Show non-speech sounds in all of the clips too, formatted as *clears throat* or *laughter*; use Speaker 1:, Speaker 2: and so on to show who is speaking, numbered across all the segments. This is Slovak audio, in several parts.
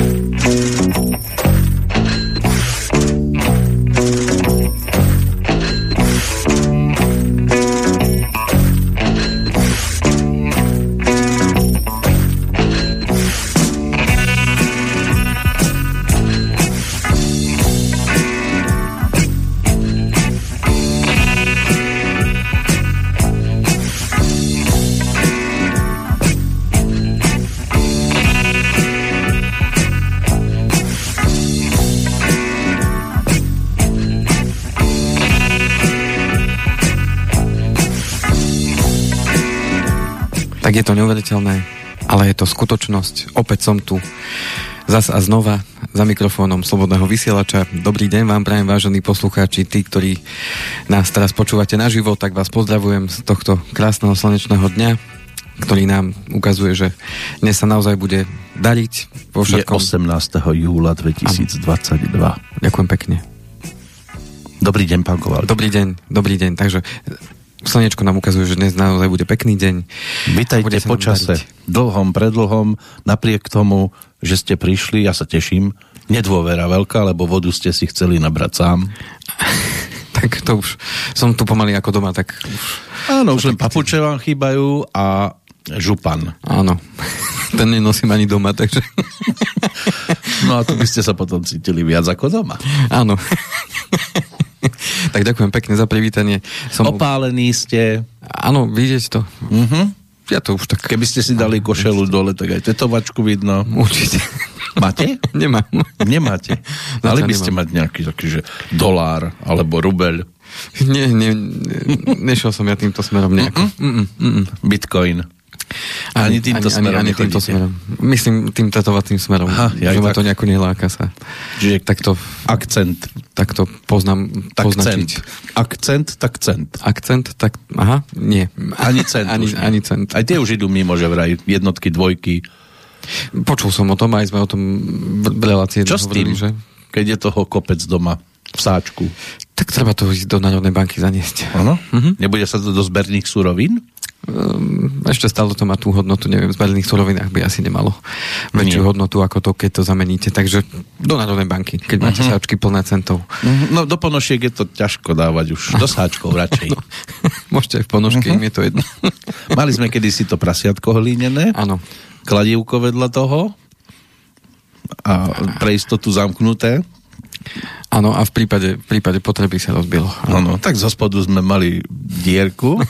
Speaker 1: tak neuveriteľné, ale je to skutočnosť. Opäť som tu zas a znova za mikrofónom Slobodného vysielača. Dobrý deň vám prajem, vážení poslucháči, tí, ktorí nás teraz počúvate naživo, tak vás pozdravujem z tohto krásneho slnečného dňa, ktorý nám ukazuje, že dnes sa naozaj bude dariť vo všetkom.
Speaker 2: Je 18. júla 2022. Ano.
Speaker 1: Ďakujem pekne.
Speaker 2: Dobrý deň, pán Koval.
Speaker 1: Dobrý deň, dobrý deň. Takže Slnečko nám ukazuje, že dnes naozaj bude pekný deň.
Speaker 2: Vítajte po čase, dlhom, predlhom, napriek tomu, že ste prišli, ja sa teším, nedôvera veľká, lebo vodu ste si chceli nabrať sám. *laughs*
Speaker 1: tak to už, som tu pomaly ako doma, tak už...
Speaker 2: Áno, už len papuče vám chýbajú a župan.
Speaker 1: Áno, *laughs* ten nenosím ani doma, takže... *laughs*
Speaker 2: no a tu by ste sa potom cítili viac ako doma.
Speaker 1: Áno. *laughs* tak ďakujem pekne za privítanie.
Speaker 2: Som... Opálený ste.
Speaker 1: Áno, vidieť to.
Speaker 2: Uh-huh.
Speaker 1: Ja to už tak...
Speaker 2: Keby ste si dali košelu dole, tak aj tetovačku vidno.
Speaker 1: Určite.
Speaker 2: Máte? *laughs*
Speaker 1: Nemám.
Speaker 2: Nemáte. Mali by ste mať nejaký taký, že dolár alebo rubel.
Speaker 1: Nie, nie, nešiel som ja týmto smerom nejako. Mm-mm.
Speaker 2: Mm-mm. Bitcoin.
Speaker 1: Ani, ani týmto ani, smerom ani, ani týmto smerom. Myslím tým tetovacím smerom. Aha, ja že ma to nejako neláka sa.
Speaker 2: Čiže takto, akcent.
Speaker 1: Takto poznám,
Speaker 2: tak poznačiť. Akcent, tak cent.
Speaker 1: Akcent, tak, aha, nie.
Speaker 2: Ani cent *laughs*
Speaker 1: ani, ani cent.
Speaker 2: Aj tie už idú mimo, že vraj jednotky, dvojky.
Speaker 1: Počul som o tom, aj sme o tom v relácii
Speaker 2: Čo s tým, že? keď je toho kopec doma? v sáčku.
Speaker 1: Tak treba to ísť do Národnej banky zaniesť.
Speaker 2: Áno? Uh-huh. Nebude sa to do zberných surovín?
Speaker 1: Um, ešte stále to má tú hodnotu, neviem, v zberných surovinách by asi nemalo väčšiu Nie. hodnotu ako to, keď to zameníte. Takže do Národnej banky, keď máte uh-huh. sáčky plné centov.
Speaker 2: Uh-huh. No do ponošiek je to ťažko dávať už. Do sáčkov radšej. no, *laughs*
Speaker 1: môžete aj v ponožke, uh-huh. im je to jedno. *laughs*
Speaker 2: Mali sme kedysi to prasiatko hlínené.
Speaker 1: Áno.
Speaker 2: Kladívko vedľa toho a pre istotu zamknuté
Speaker 1: Áno, a v prípade, v prípade potreby sa rozbilo.
Speaker 2: Áno, tak zo spodu sme mali dierku. *laughs*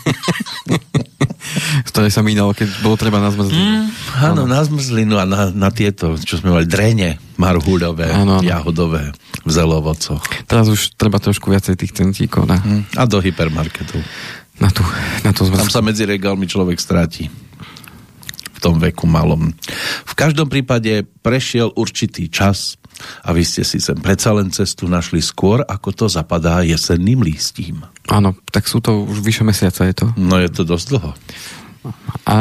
Speaker 1: z ktorej sa mínalo, keď bolo treba na zmrzlinu.
Speaker 2: Mm, áno, na zmrzlinu a na, na tieto, čo sme mali, drene marhuľové, áno, áno. jahodové v zelovococh.
Speaker 1: Teraz už treba trošku viacej tých centíkov. Na...
Speaker 2: Mm, a do hypermarketov.
Speaker 1: Na tú, na tú
Speaker 2: Tam sa medzi regálmi človek stráti v tom veku malom. V každom prípade prešiel určitý čas, a vy ste si sem predsa len cestu našli skôr, ako to zapadá jesenným lístím.
Speaker 1: Áno, tak sú to už vyše mesiaca, je to?
Speaker 2: No je to dosť dlho.
Speaker 1: A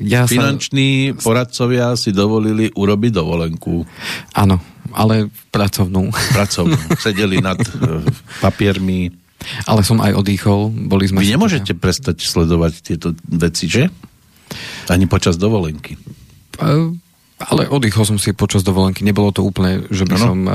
Speaker 1: ja
Speaker 2: Finanční sa... poradcovia si dovolili urobiť dovolenku.
Speaker 1: Áno, ale pracovnú.
Speaker 2: Pracovnú. *laughs* Sedeli nad uh, papiermi.
Speaker 1: Ale som aj odýchol. Boli sme
Speaker 2: Vy nemôžete teda... prestať sledovať tieto veci, že? Ani počas dovolenky.
Speaker 1: Uh, ale oddychol som si počas dovolenky. Nebolo to úplne, že by ano. som uh,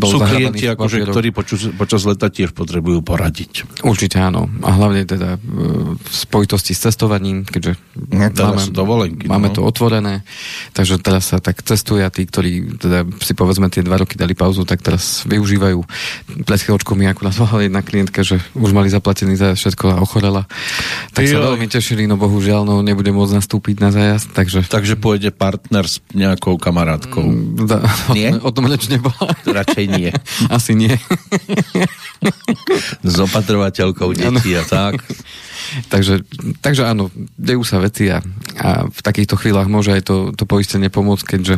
Speaker 1: bol
Speaker 2: Sú klienti, akože, ktorí počas, počas leta tiež potrebujú poradiť.
Speaker 1: Určite áno. A hlavne teda uh, v spojitosti s cestovaním, keďže
Speaker 2: no, máme, dovolenky,
Speaker 1: máme no. to otvorené. Takže teraz sa tak cestuje a tí, ktorí teda si povedzme tie dva roky dali pauzu, tak teraz využívajú. Pred chvíľočkou mi akurát volala jedna klientka, že už mali zaplatený za všetko a ochorela. Tak jo. sa veľmi tešili, no bohužiaľ, no nebude môcť nastúpiť na zájazd. Takže,
Speaker 2: takže pôjde partner s nejakou kamarátkou.
Speaker 1: Mm, da, nie? *laughs* O, tom reč nebola.
Speaker 2: Radšej nie. *laughs*
Speaker 1: Asi nie. *laughs*
Speaker 2: S opatrovateľkou detí a tak.
Speaker 1: takže, takže áno, dejú sa veci a, a v takýchto chvíľach môže aj to, to poistenie pomôcť, keďže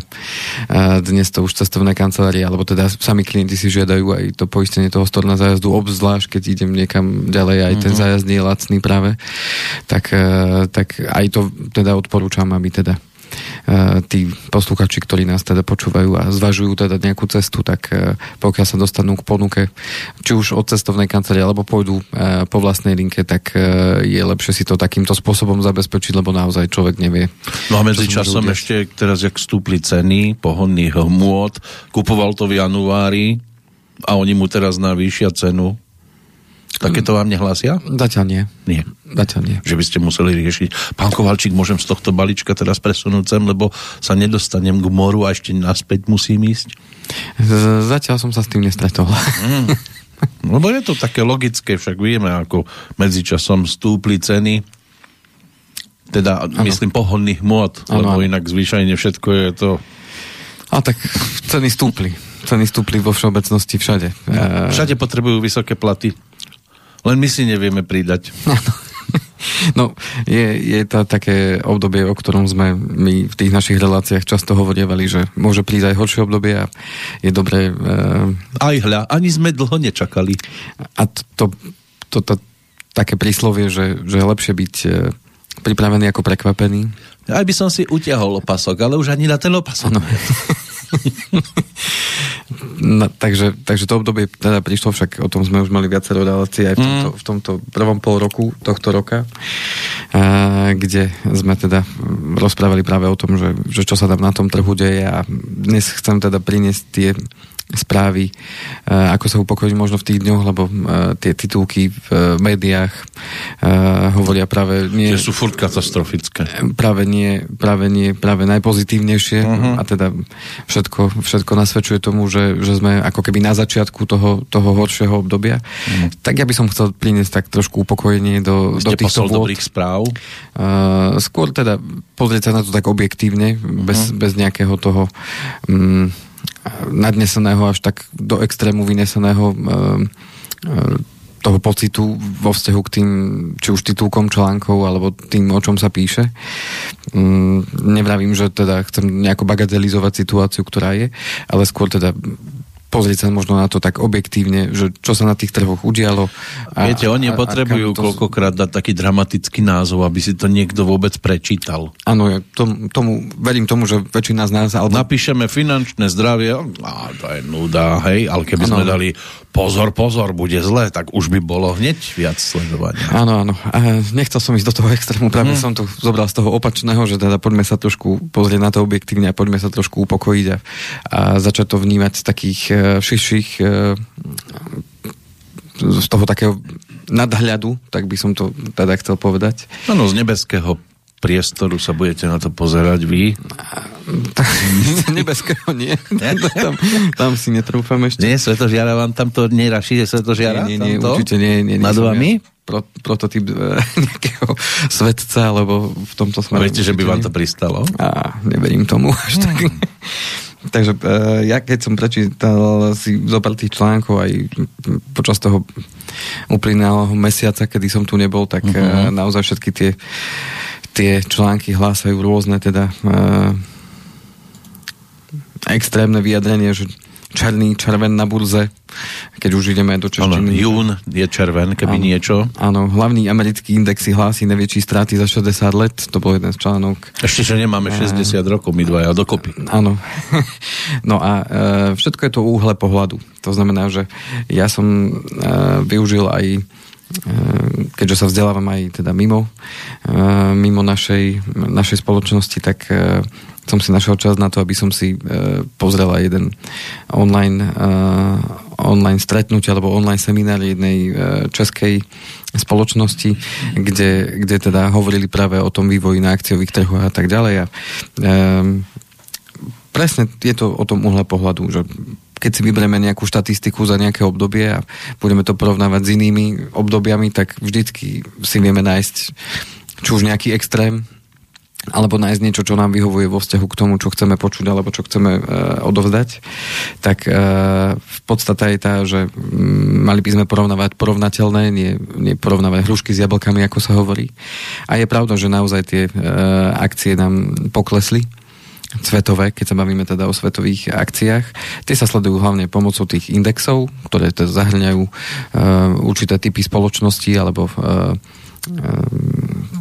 Speaker 1: dnes to už cestovné kancelárie, alebo teda sami klienti si žiadajú aj to poistenie toho storna zájazdu, obzvlášť keď idem niekam ďalej, aj ten zájazd nie je lacný práve, tak, tak aj to teda odporúčam, aby teda tí posluchači, ktorí nás teda počúvajú a zvažujú teda nejakú cestu, tak uh, pokiaľ sa dostanú k ponuke, či už od cestovnej kancelárie, alebo pôjdu uh, po vlastnej linke, tak je lepšie si to takýmto spôsobom zabezpečiť, lebo naozaj človek nevie.
Speaker 2: No a medzi časom ešte teraz, jak stúpli ceny pohodných môd, kupoval to v januári a oni mu teraz navýšia cenu Také to vám nehlásia?
Speaker 1: Zatiaľ nie.
Speaker 2: Nie.
Speaker 1: Zatiaľ nie.
Speaker 2: Že by ste museli riešiť. Pán Kovalčík, môžem z tohto balíčka teraz presunúť sem, lebo sa nedostanem k moru a ešte naspäť musím ísť?
Speaker 1: Z- zatiaľ som sa s tým nestretol. Mm. *laughs*
Speaker 2: Lebo je to také logické, však vieme, ako medzičasom stúpli ceny teda ano. myslím pohodných môd, ano, lebo inak zvyčajne všetko je to...
Speaker 1: A tak ceny stúpli. Ceny stúpli vo všeobecnosti všade.
Speaker 2: Všade potrebujú vysoké platy. Len my si nevieme pridať. *laughs*
Speaker 1: No, je, je to také obdobie, o ktorom sme my v tých našich reláciách často hovorievali, že môže prísť aj horšie obdobie a je dobré... Uh...
Speaker 2: Aj hľa, ani sme dlho nečakali.
Speaker 1: A to, to, to, to také príslovie, že, že je lepšie byť uh, pripravený ako prekvapený.
Speaker 2: Aj by som si utiahol opasok, ale už ani na ten opasok. Ano. *laughs* *laughs*
Speaker 1: No, takže, takže to obdobie teda prišlo, však o tom sme už mali viacero relácií aj v tomto, mm. v tomto prvom pol roku tohto roka, a, kde sme teda rozprávali práve o tom, že, že čo sa tam na tom trhu deje a dnes chcem teda priniesť tie správy, e, ako sa upokojiť možno v tých dňoch, lebo e, tie titulky v e, médiách hovoria práve nie...
Speaker 2: Tie sú furt katastrofické.
Speaker 1: Práve nie, práve nie, práve najpozitívnejšie uh-huh. a teda všetko, všetko nasvedčuje tomu, že, že sme ako keby na začiatku toho, toho horšieho obdobia. Uh-huh. Tak ja by som chcel priniesť tak trošku upokojenie do, do týchto
Speaker 2: vôd. dobrých správ?
Speaker 1: Uh, skôr teda pozrieť sa na to tak objektívne, uh-huh. bez, bez nejakého toho um, nadneseného až tak do extrému vyneseného e, e, toho pocitu vo vzťahu k tým, či už titulkom článkov, alebo tým, o čom sa píše. Mm, nevravím, že teda chcem nejako bagatelizovať situáciu, ktorá je, ale skôr teda pozrieť sa možno na to tak objektívne, že čo sa na tých trhoch udialo.
Speaker 2: A, Viete, oni a, potrebujú a to... koľkokrát dať taký dramatický názov, aby si to niekto vôbec prečítal.
Speaker 1: Áno, ja tom, tomu, verím tomu, že väčšina z nás...
Speaker 2: Alebo... Napíšeme finančné zdravie, a to je nuda, hej, ale keby ano. sme dali pozor, pozor, bude zle, tak už by bolo hneď viac sledovania.
Speaker 1: Áno, áno. A nechcel som ísť do toho extrému, práve hmm. som to zobral z toho opačného, že teda poďme sa trošku pozrieť na to objektívne a poďme sa trošku upokojiť a, a začať to vnímať z takých uh, širších uh, z toho takého nadhľadu, tak by som to teda chcel povedať.
Speaker 2: Áno, z nebeského priestoru sa budete na to pozerať vy? *laughs*
Speaker 1: Nebeského nie. tam, tam si netrúfam ešte.
Speaker 2: Nie, Svetožiara vám tam to neraší, že Svetožiara?
Speaker 1: Nie, nie, nie určite nie. nie, nie
Speaker 2: Nad vami?
Speaker 1: Pro, prototyp e, *laughs* nejakého svetca, alebo v tomto smere.
Speaker 2: Viete, že by vám to pristalo?
Speaker 1: A neverím tomu až hmm. tak. Takže e, ja keď som prečítal si zopár tých článkov aj počas toho uplynulého mesiaca, kedy som tu nebol, tak uh-huh. naozaj všetky tie tie články hlásajú rôzne teda e, extrémne vyjadrenie, že černý červen na burze, keď už ideme do češtiny.
Speaker 2: Jún je červen, keby
Speaker 1: áno,
Speaker 2: niečo.
Speaker 1: Áno, hlavný americký index si hlási najväčší straty za 60 let, to bol jeden z článok.
Speaker 2: Ešte, že nemáme 60 rokov, my dvaja dokopy.
Speaker 1: Áno. *laughs* no a e, všetko je to úhle pohľadu. To znamená, že ja som e, využil aj keďže sa vzdelávam aj teda mimo, ehm, mimo našej, našej spoločnosti, tak ehm, som si našiel čas na to, aby som si pozrel jeden online, online stretnutie alebo online seminár jednej českej spoločnosti, kde, kde teda hovorili práve o tom vývoji na akciových trhoch a tak ďalej. A, presne je to o tom uhle pohľadu, že keď si vyberieme nejakú štatistiku za nejaké obdobie a budeme to porovnávať s inými obdobiami, tak vždycky si vieme nájsť či už nejaký extrém, alebo nájsť niečo, čo nám vyhovuje vo vzťahu k tomu, čo chceme počuť alebo čo chceme uh, odovzdať, tak uh, v podstate je tá, že um, mali by sme porovnávať porovnateľné, nie, nie porovnávať hrušky s jablkami, ako sa hovorí. A je pravda, že naozaj tie uh, akcie nám poklesli svetové, keď sa bavíme teda o svetových akciách. Tie sa sledujú hlavne pomocou tých indexov, ktoré teda zahrňajú uh, určité typy spoločnosti alebo uh, uh,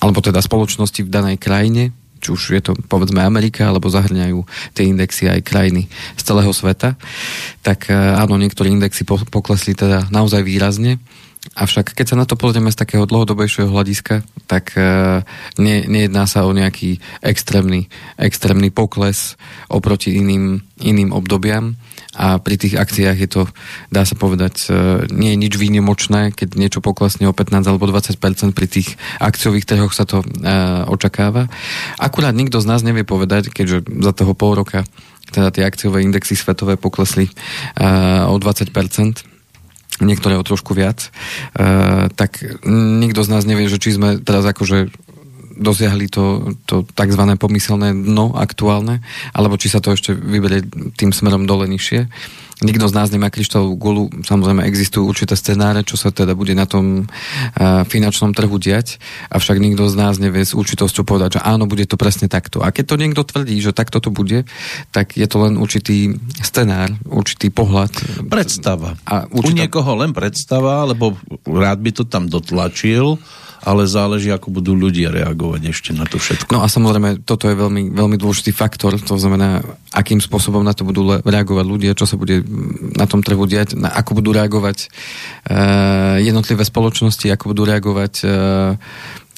Speaker 1: alebo teda spoločnosti v danej krajine, či už je to povedzme Amerika, alebo zahrňajú tie indexy aj krajiny z celého sveta, tak áno, niektoré indexy poklesli teda naozaj výrazne. Avšak keď sa na to pozrieme z takého dlhodobejšieho hľadiska, tak uh, nie, nejedná sa o nejaký extrémny, extrémny pokles oproti iným, iným obdobiam a pri tých akciách je to, dá sa povedať, uh, nie je nič výnimočné, keď niečo poklesne o 15 alebo 20% pri tých akciových trhoch sa to uh, očakáva. Akurát nikto z nás nevie povedať, keďže za toho pol roka teda tie akciové indexy svetové poklesli uh, o 20%, niektoré o trošku viac, uh, tak nikto z nás nevie, že či sme teraz akože dosiahli to, to tzv. pomyselné dno aktuálne, alebo či sa to ešte vyberie tým smerom dole nižšie. Nikto z nás nemá kryštálovú gulu, samozrejme existujú určité scenáre, čo sa teda bude na tom uh, finančnom trhu diať, avšak nikto z nás nevie s určitosťou povedať, že áno, bude to presne takto. A keď to niekto tvrdí, že takto to bude, tak je to len určitý scenár, určitý pohľad.
Speaker 2: Predstava. A určitá... U niekoho len predstava, lebo rád by to tam dotlačil, ale záleží, ako budú ľudia reagovať ešte na to všetko.
Speaker 1: No a samozrejme, toto je veľmi, veľmi dôležitý faktor, to znamená, akým spôsobom na to budú reagovať ľudia, čo sa bude na tom trhu diať, na, ako budú reagovať uh, jednotlivé spoločnosti, ako budú reagovať uh,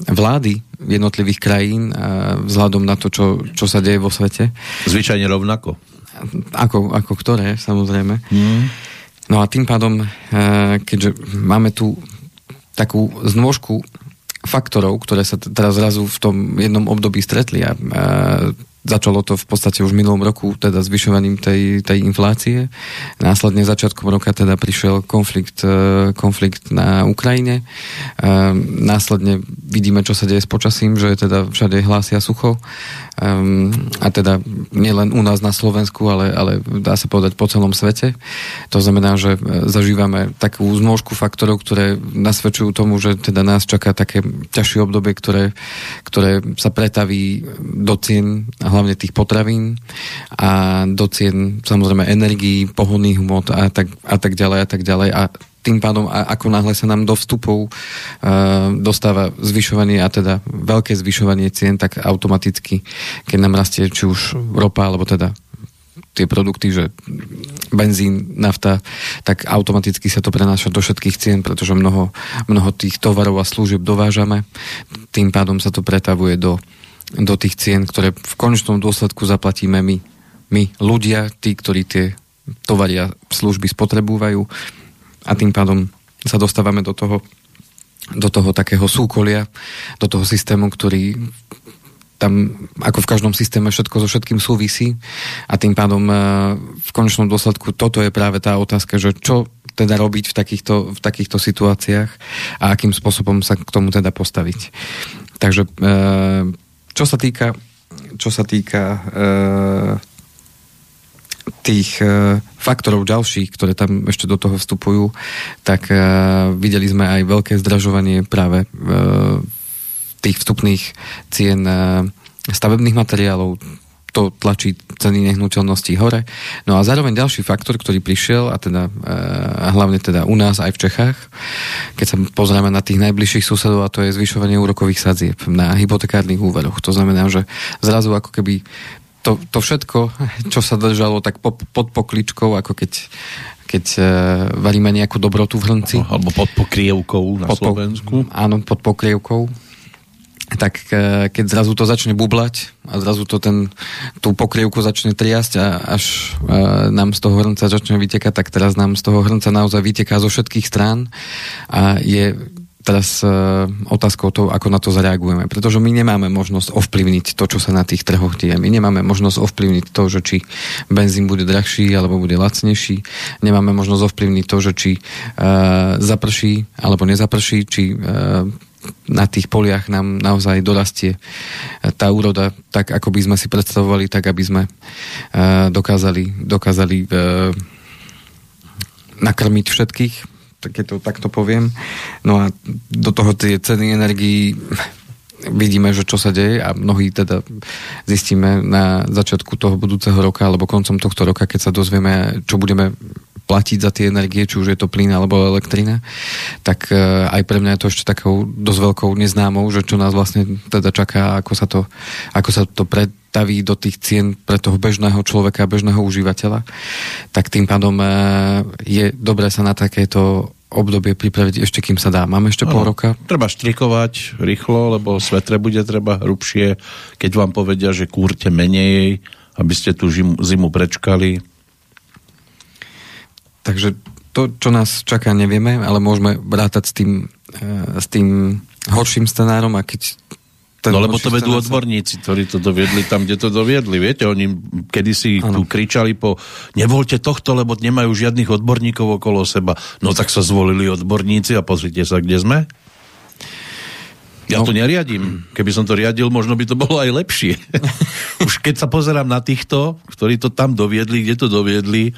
Speaker 1: vlády jednotlivých krajín uh, vzhľadom na to, čo, čo sa deje vo svete.
Speaker 2: Zvyčajne rovnako.
Speaker 1: Ako, ako ktoré, samozrejme. Mm. No a tým pádom, keďže máme tu takú znôžku faktorov, ktoré sa teraz zrazu v tom jednom období stretli a Začalo to v podstate už minulom roku, teda zvyšovaním tej, tej inflácie. Následne začiatkom roka teda prišiel konflikt, e, konflikt na Ukrajine. E, následne vidíme, čo sa deje s počasím, že teda všade hlásia sucho. E, a teda nielen u nás na Slovensku, ale, ale dá sa povedať po celom svete. To znamená, že zažívame takú zmôžku faktorov, ktoré nasvedčujú tomu, že teda nás čaká také ťažšie obdobie, ktoré, ktoré sa pretaví do cien hlavne tých potravín a do cien samozrejme energií, pohodných hmot a tak, a tak ďalej a tak ďalej a tým pádom, a ako náhle sa nám do vstupov uh, dostáva zvyšovanie a teda veľké zvyšovanie cien, tak automaticky, keď nám rastie či už ropa, alebo teda tie produkty, že benzín, nafta, tak automaticky sa to prenáša do všetkých cien, pretože mnoho, mnoho tých tovarov a služieb dovážame. Tým pádom sa to pretavuje do do tých cien, ktoré v konečnom dôsledku zaplatíme my. My, ľudia, tí, ktorí tie tovaria služby spotrebúvajú a tým pádom sa dostávame do toho, do toho takého súkolia, do toho systému, ktorý tam ako v každom systéme všetko so všetkým súvisí a tým pádom e, v konečnom dôsledku toto je práve tá otázka, že čo teda robiť v takýchto, v takýchto situáciách a akým spôsobom sa k tomu teda postaviť. Takže e, čo sa týka, čo sa týka e, tých e, faktorov ďalších, ktoré tam ešte do toho vstupujú, tak e, videli sme aj veľké zdražovanie práve e, tých vstupných cien e, stavebných materiálov, to tlačí ceny nehnuteľností hore. No a zároveň ďalší faktor, ktorý prišiel, a teda e, a hlavne teda u nás aj v Čechách, keď sa pozrieme na tých najbližších susedov, a to je zvyšovanie úrokových sadzieb na hypotekárnych úveroch. To znamená, že zrazu ako keby to, to všetko, čo sa držalo tak po, pod pokličkou, ako keď keď uh, varíme nejakú dobrotu v hrnci.
Speaker 2: Alebo pod pokrievkou na pod Slovensku.
Speaker 1: Po, áno, pod pokrievkou tak e, keď zrazu to začne bublať a zrazu to ten, tú pokrievku začne triasť a až e, nám z toho hrnca začne vytekať, tak teraz nám z toho hrnca naozaj vyteká zo všetkých strán a je teraz e, otázkou to, ako na to zareagujeme. Pretože my nemáme možnosť ovplyvniť to, čo sa na tých trhoch deje. My nemáme možnosť ovplyvniť to, že či benzín bude drahší alebo bude lacnejší. Nemáme možnosť ovplyvniť to, že či e, zaprší alebo nezaprší, či e, na tých poliach nám naozaj dorastie tá úroda tak, ako by sme si predstavovali, tak aby sme uh, dokázali, dokázali uh, nakrmiť všetkých, je to, takto poviem. No a do toho tie ceny energií vidíme, že čo sa deje a mnohí teda zistíme na začiatku toho budúceho roka alebo koncom tohto roka, keď sa dozvieme, čo budeme platiť za tie energie, či už je to plyn alebo elektrina, tak aj pre mňa je to ešte takou dosť veľkou neznámou, že čo nás vlastne teda čaká, ako sa to, ako sa to pretaví do tých cien pre toho bežného človeka, bežného užívateľa, tak tým pádom je dobré sa na takéto obdobie pripraviť ešte kým sa dá. Máme ešte ano, pol roka?
Speaker 2: Treba štrikovať rýchlo, lebo svetre bude treba hrubšie, keď vám povedia, že kúrte menej, aby ste tú zimu prečkali.
Speaker 1: Takže to, čo nás čaká, nevieme, ale môžeme vrátať s tým, e, s tým horším scenárom a keď
Speaker 2: ten no lebo to vedú odborníci, ktorí to doviedli tam, kde to doviedli. Viete, oni kedysi ano. tu kričali po nevolte tohto, lebo nemajú žiadnych odborníkov okolo seba. No tak sa zvolili odborníci a pozrite sa, kde sme. Ja no. to neriadím. Keby som to riadil, možno by to bolo aj lepšie. *laughs* už keď sa pozerám na týchto, ktorí to tam doviedli, kde to doviedli,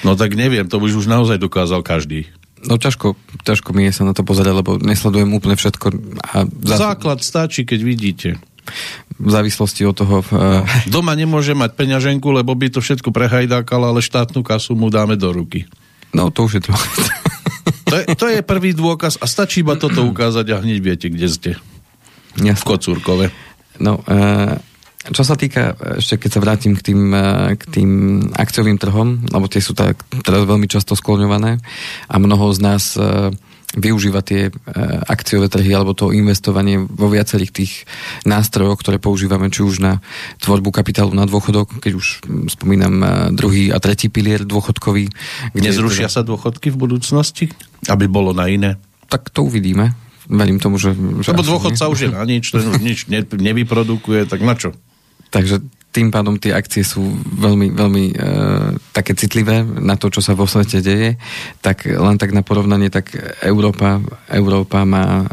Speaker 2: no tak neviem, to už už naozaj dokázal každý.
Speaker 1: No ťažko, ťažko mi je sa na to pozerať, lebo nesledujem úplne všetko. A
Speaker 2: za... Základ stačí, keď vidíte.
Speaker 1: V závislosti od toho...
Speaker 2: No. *laughs* Doma nemôže mať peňaženku, lebo by to všetko prehajdákal, ale štátnu kasu mu dáme do ruky.
Speaker 1: No to už je to. *laughs*
Speaker 2: to, je, to je prvý dôkaz a stačí iba toto ukázať a hneď viete, kde ste. Jasne. V Kocúrkove.
Speaker 1: No, uh, čo sa týka, ešte keď sa vrátim k tým, eh, k tým akciovým trhom, lebo tie sú tak teraz veľmi často skloňované a mnoho z nás eh, využíva tie eh, akciové trhy alebo to investovanie vo viacerých tých nástrojoch, ktoré používame či už na tvorbu kapitálu na dôchodok, keď už spomínam druhý a tretí pilier dôchodkový.
Speaker 2: Kde Nezrušia teda... sa dôchodky v budúcnosti? Aby bolo na iné?
Speaker 1: Tak to uvidíme. Verím tomu, že... že
Speaker 2: Lebo dôchodca už je na nič, ten už nič ne, nevyprodukuje, tak na čo?
Speaker 1: Takže tým pádom tie akcie sú veľmi, veľmi e, také citlivé na to, čo sa vo svete deje, tak len tak na porovnanie, tak Európa, Európa má e,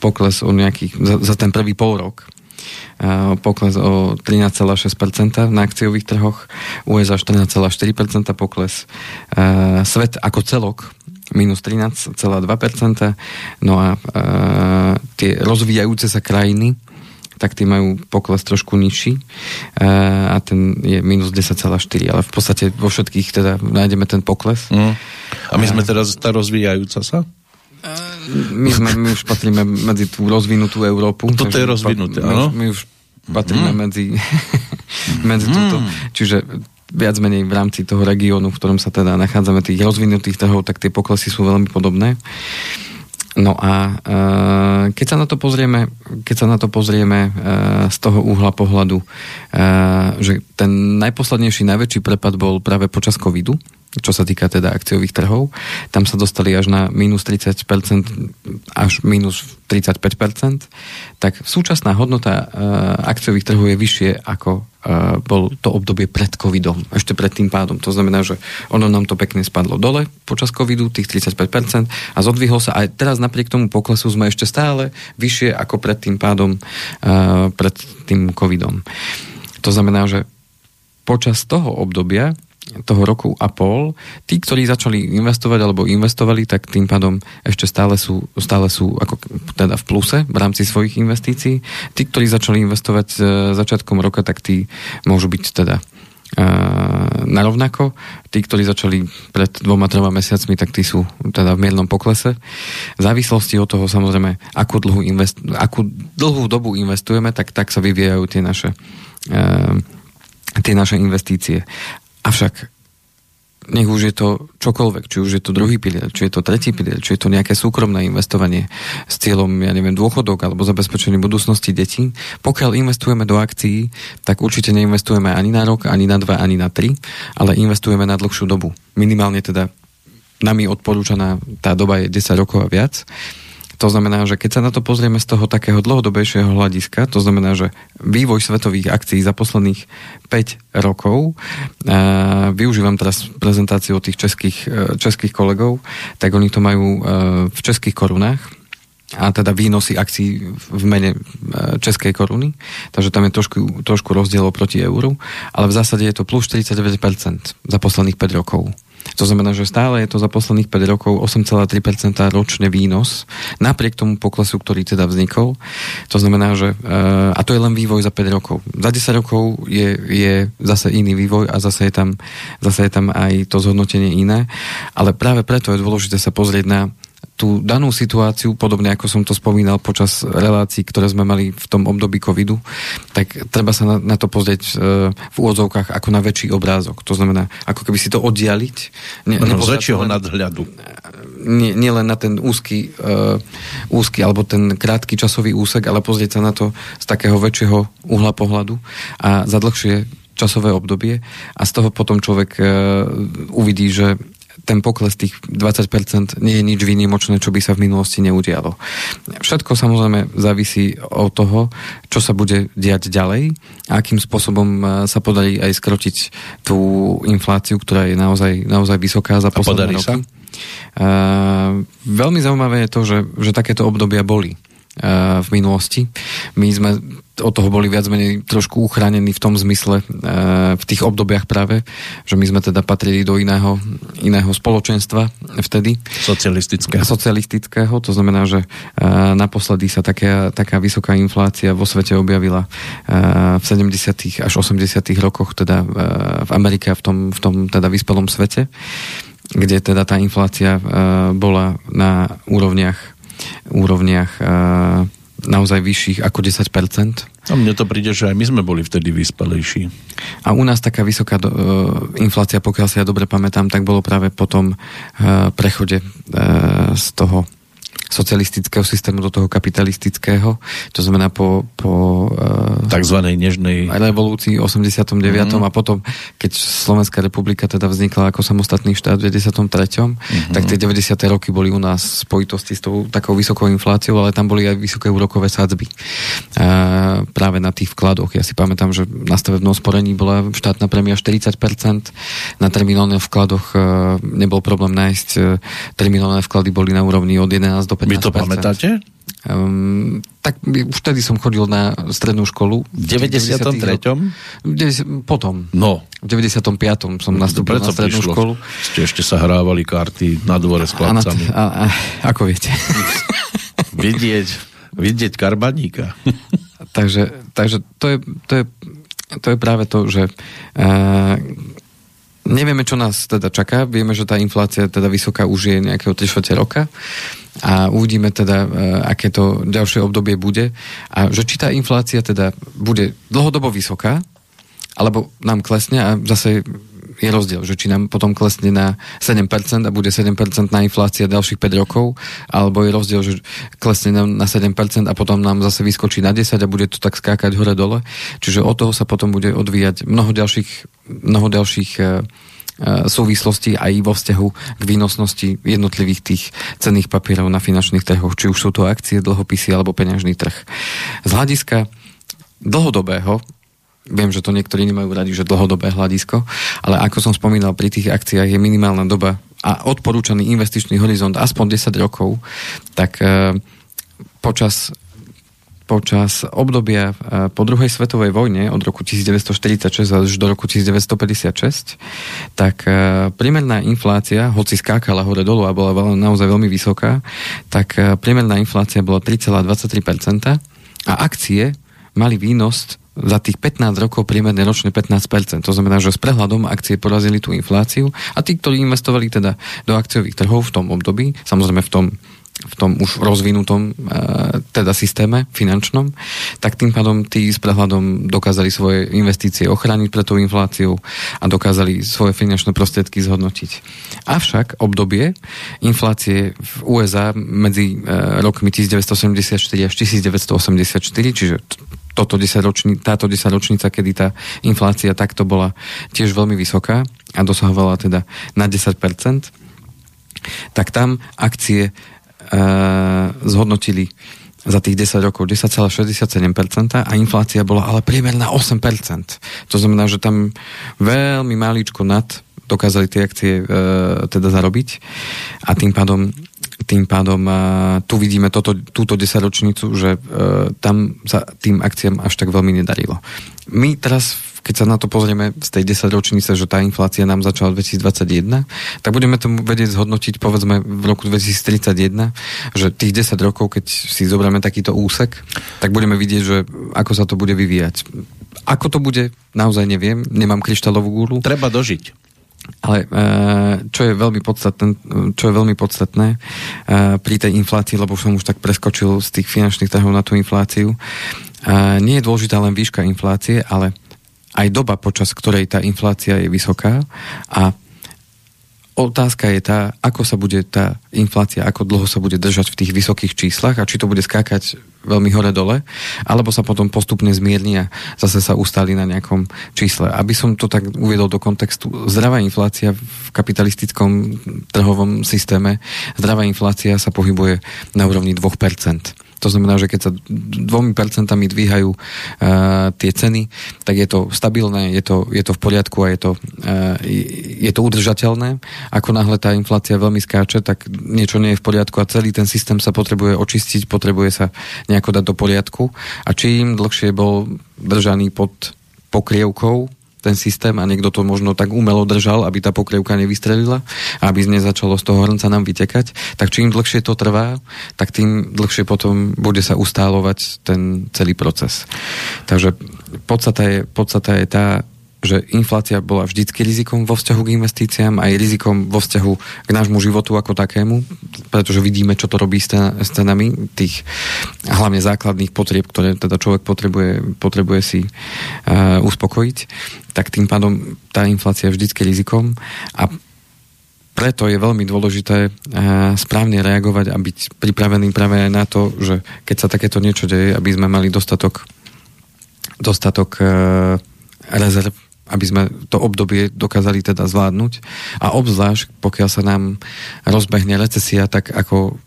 Speaker 1: pokles o nejakých, za, za ten prvý pol rok, e, pokles o 13,6% na akciových trhoch, USA 14,4% pokles, e, svet ako celok minus 13,2%, no a e, tie rozvíjajúce sa krajiny tak tí majú pokles trošku nižší a ten je minus 10,4, ale v podstate vo všetkých teda nájdeme ten pokles. Mm.
Speaker 2: A my sme teraz tá rozvíjajúca sa?
Speaker 1: My, sme, my už patríme medzi tú rozvinutú Európu.
Speaker 2: Toto je rozvinuté, áno?
Speaker 1: My, my už patríme mm. medzi, *laughs* medzi mm. túto. Čiže viac menej v rámci toho regiónu, v ktorom sa teda nachádzame, tých rozvinutých trhov, tak tie poklesy sú veľmi podobné. No a e, keď sa na to pozrieme, keď sa na to pozrieme e, z toho uhla pohľadu, e, že ten najposlednejší, najväčší prepad bol práve počas covidu, čo sa týka teda akciových trhov. Tam sa dostali až na minus 30%, až minus 35%, tak súčasná hodnota uh, akciových trhov je vyššie ako bol to obdobie pred covidom, ešte pred tým pádom. To znamená, že ono nám to pekne spadlo dole počas covidu, tých 35% a zodvihlo sa. Aj teraz napriek tomu poklesu sme ešte stále vyššie ako pred tým pádom, uh, pred tým covidom. To znamená, že počas toho obdobia toho roku a pol, tí, ktorí začali investovať alebo investovali, tak tým pádom ešte stále sú, stále sú ako teda v pluse v rámci svojich investícií. Tí, ktorí začali investovať e, začiatkom roka, tak tí môžu byť teda e, narovnako. Tí, ktorí začali pred dvoma, troma mesiacmi, tak tí sú teda v miernom poklese. V závislosti od toho samozrejme, akú dlhú, invest, akú dlhú dobu investujeme, tak, tak sa vyvíjajú tie naše, e, tie naše investície. Avšak nech už je to čokoľvek, či už je to druhý pilier, či je to tretí pilier, či je to nejaké súkromné investovanie s cieľom, ja neviem, dôchodok alebo zabezpečenie budúcnosti detí. Pokiaľ investujeme do akcií, tak určite neinvestujeme ani na rok, ani na dva, ani na tri, ale investujeme na dlhšiu dobu. Minimálne teda nami odporúčaná tá doba je 10 rokov a viac. To znamená, že keď sa na to pozrieme z toho takého dlhodobejšieho hľadiska, to znamená, že vývoj svetových akcií za posledných 5 rokov, a využívam teraz prezentáciu tých českých, e, českých kolegov, tak oni to majú e, v českých korunách, a teda výnosy akcií v mene e, českej koruny, takže tam je trošku, trošku rozdiel oproti euru, ale v zásade je to plus 49% za posledných 5 rokov. To znamená, že stále je to za posledných 5 rokov 8,3% ročne výnos, napriek tomu poklesu, ktorý teda vznikol. To znamená, že uh, a to je len vývoj za 5 rokov. Za 10 rokov je, je zase iný vývoj a zase je, tam, zase je tam aj to zhodnotenie iné. Ale práve preto je dôležité sa pozrieť na tú danú situáciu, podobne ako som to spomínal počas relácií, ktoré sme mali v tom období covidu, tak treba sa na, na to pozrieť e, v úvodzovkách ako na väčší obrázok. To znamená, ako keby si to oddialiť.
Speaker 2: Ne, no, z väčšieho len, nadhľadu.
Speaker 1: Nie, nie len na ten úzky, uh, úzky alebo ten krátky časový úsek, ale pozrieť sa na to z takého väčšieho uhla pohľadu a za dlhšie časové obdobie a z toho potom človek uh, uvidí, že ten pokles tých 20% nie je nič výnimočné, čo by sa v minulosti neudialo. Všetko samozrejme závisí od toho, čo sa bude diať ďalej a akým spôsobom e, sa podarí aj skrotiť tú infláciu, ktorá je naozaj, naozaj vysoká za posledné roky. Sa? Uh, veľmi zaujímavé je to, že, že takéto obdobia boli v minulosti. My sme od toho boli viac menej trošku uchránení v tom zmysle e, v tých obdobiach práve, že my sme teda patrili do iného, iného spoločenstva vtedy.
Speaker 2: Socialistického.
Speaker 1: Socialistického, to znamená, že e, naposledy sa taká, taká vysoká inflácia vo svete objavila e, v 70. až 80. rokoch teda v Amerike a v tom, v tom teda vyspelom svete, kde teda tá inflácia bola na úrovniach úrovniach naozaj vyšších ako 10%.
Speaker 2: A mne to príde, že aj my sme boli vtedy vyspelejší.
Speaker 1: A u nás taká vysoká do, uh, inflácia, pokiaľ si ja dobre pamätám, tak bolo práve po tom uh, prechode z toho socialistického systému do toho kapitalistického, to znamená po, po
Speaker 2: uh, takzvanej nežnej
Speaker 1: revolúcii 89. Mm. a potom, keď Slovenská republika teda vznikla ako samostatný štát v 93. Mm-hmm. tak tie 90. roky boli u nás spojitosti s tou takou vysokou infláciou, ale tam boli aj vysoké úrokové sadzby. Uh, práve na tých vkladoch. Ja si pamätám, že na stavebnom sporení bola štátna premia 40%, na terminálnych vkladoch uh, nebol problém nájsť, terminálne vklady boli na úrovni od 11 do 15%.
Speaker 2: Vy to pamätáte?
Speaker 1: Um, tak už vtedy som chodil na strednú školu.
Speaker 2: V 93.
Speaker 1: V potom.
Speaker 2: No.
Speaker 1: V 95. som no, nastúpil na strednú prišlo. školu.
Speaker 2: Ste ešte sa hrávali karty na dvore s chlapcami.
Speaker 1: A, a, a, ako viete. *laughs*
Speaker 2: vidieť, vidieť karbaníka. *laughs*
Speaker 1: takže, takže to je, to je to je práve to, že uh, Nevieme, čo nás teda čaká. Vieme, že tá inflácia teda vysoká už je nejakého 3 roka a uvidíme teda, e, aké to ďalšie obdobie bude a že či tá inflácia teda bude dlhodobo vysoká, alebo nám klesne a zase je rozdiel, že či nám potom klesne na 7% a bude 7% na inflácia ďalších 5 rokov, alebo je rozdiel, že klesne nám na 7% a potom nám zase vyskočí na 10 a bude to tak skákať hore-dole. Čiže od toho sa potom bude odvíjať mnoho ďalších, mnoho ďalších e, e, súvislosti aj vo vzťahu k výnosnosti jednotlivých tých cenných papierov na finančných trhoch, či už sú to akcie, dlhopisy alebo peňažný trh. Z hľadiska dlhodobého Viem, že to niektorí nemajú radi, že dlhodobé hľadisko, ale ako som spomínal, pri tých akciách je minimálna doba a odporúčaný investičný horizont aspoň 10 rokov, tak e, počas počas obdobia e, po druhej svetovej vojne od roku 1946 až do roku 1956, tak e, priemerná inflácia, hoci skákala hore dolu a bola naozaj veľmi vysoká, tak priemerná inflácia bola 3,23% a akcie mali výnos za tých 15 rokov priemerne ročne 15%. To znamená, že s prehľadom akcie porazili tú infláciu a tí, ktorí investovali teda do akciových trhov v tom období, samozrejme v tom v tom už rozvinutom e, teda systéme finančnom, tak tým pádom tí s prehľadom dokázali svoje investície ochrániť pred tou infláciou a dokázali svoje finančné prostriedky zhodnotiť. Avšak obdobie inflácie v USA medzi e, rokmi 1974 až 1984, čiže toto 10 ročný, táto 10 ročnica, kedy tá inflácia takto bola tiež veľmi vysoká a dosahovala teda na 10%, tak tam akcie e, zhodnotili za tých 10 rokov 10,67% a inflácia bola ale priemerná 8%. To znamená, že tam veľmi malíčko nad dokázali tie akcie e, teda zarobiť a tým pádom tým pádom tu vidíme toto, túto desaťročnicu, že uh, tam sa tým akciám až tak veľmi nedarilo. My teraz keď sa na to pozrieme z tej 10 ročnice, že tá inflácia nám začala v 2021, tak budeme to vedieť zhodnotiť povedzme v roku 2031, že tých 10 rokov, keď si zoberieme takýto úsek, tak budeme vidieť, že ako sa to bude vyvíjať. Ako to bude, naozaj neviem, nemám kryštálovú gúlu.
Speaker 2: Treba dožiť.
Speaker 1: Ale e, čo je veľmi podstatné, čo je veľmi podstatné e, pri tej inflácii, lebo som už tak preskočil z tých finančných trhov na tú infláciu, e, nie je dôležitá len výška inflácie, ale aj doba, počas ktorej tá inflácia je vysoká a otázka je tá, ako sa bude tá inflácia, ako dlho sa bude držať v tých vysokých číslach a či to bude skákať veľmi hore-dole, alebo sa potom postupne zmierni a zase sa ustali na nejakom čísle. Aby som to tak uviedol do kontextu, zdravá inflácia v kapitalistickom trhovom systéme, zdravá inflácia sa pohybuje na úrovni 2%. To znamená, že keď sa dvomi percentami dvíhajú uh, tie ceny, tak je to stabilné, je to, je to v poriadku a je to, uh, je to udržateľné. Ako náhle tá inflácia veľmi skáče, tak niečo nie je v poriadku a celý ten systém sa potrebuje očistiť, potrebuje sa nejako dať do poriadku. A čím dlhšie bol držaný pod pokrievkou ten systém a niekto to možno tak umelo držal, aby tá pokrievka nevystrelila a aby nezačalo z toho hrnca nám vytekať, tak čím dlhšie to trvá, tak tým dlhšie potom bude sa ustálovať ten celý proces. Takže podstata je, podstata je tá, že inflácia bola vždycky rizikom vo vzťahu k investíciám, aj rizikom vo vzťahu k nášmu životu ako takému, pretože vidíme, čo to robí s cenami tých hlavne základných potrieb, ktoré teda človek potrebuje, potrebuje si uh, uspokojiť, tak tým pádom tá inflácia je vždycky rizikom a preto je veľmi dôležité uh, správne reagovať a byť pripravený práve aj na to, že keď sa takéto niečo deje, aby sme mali dostatok dostatok uh, rezerv aby sme to obdobie dokázali teda zvládnuť. A obzvlášť, pokiaľ sa nám rozbehne recesia, tak ako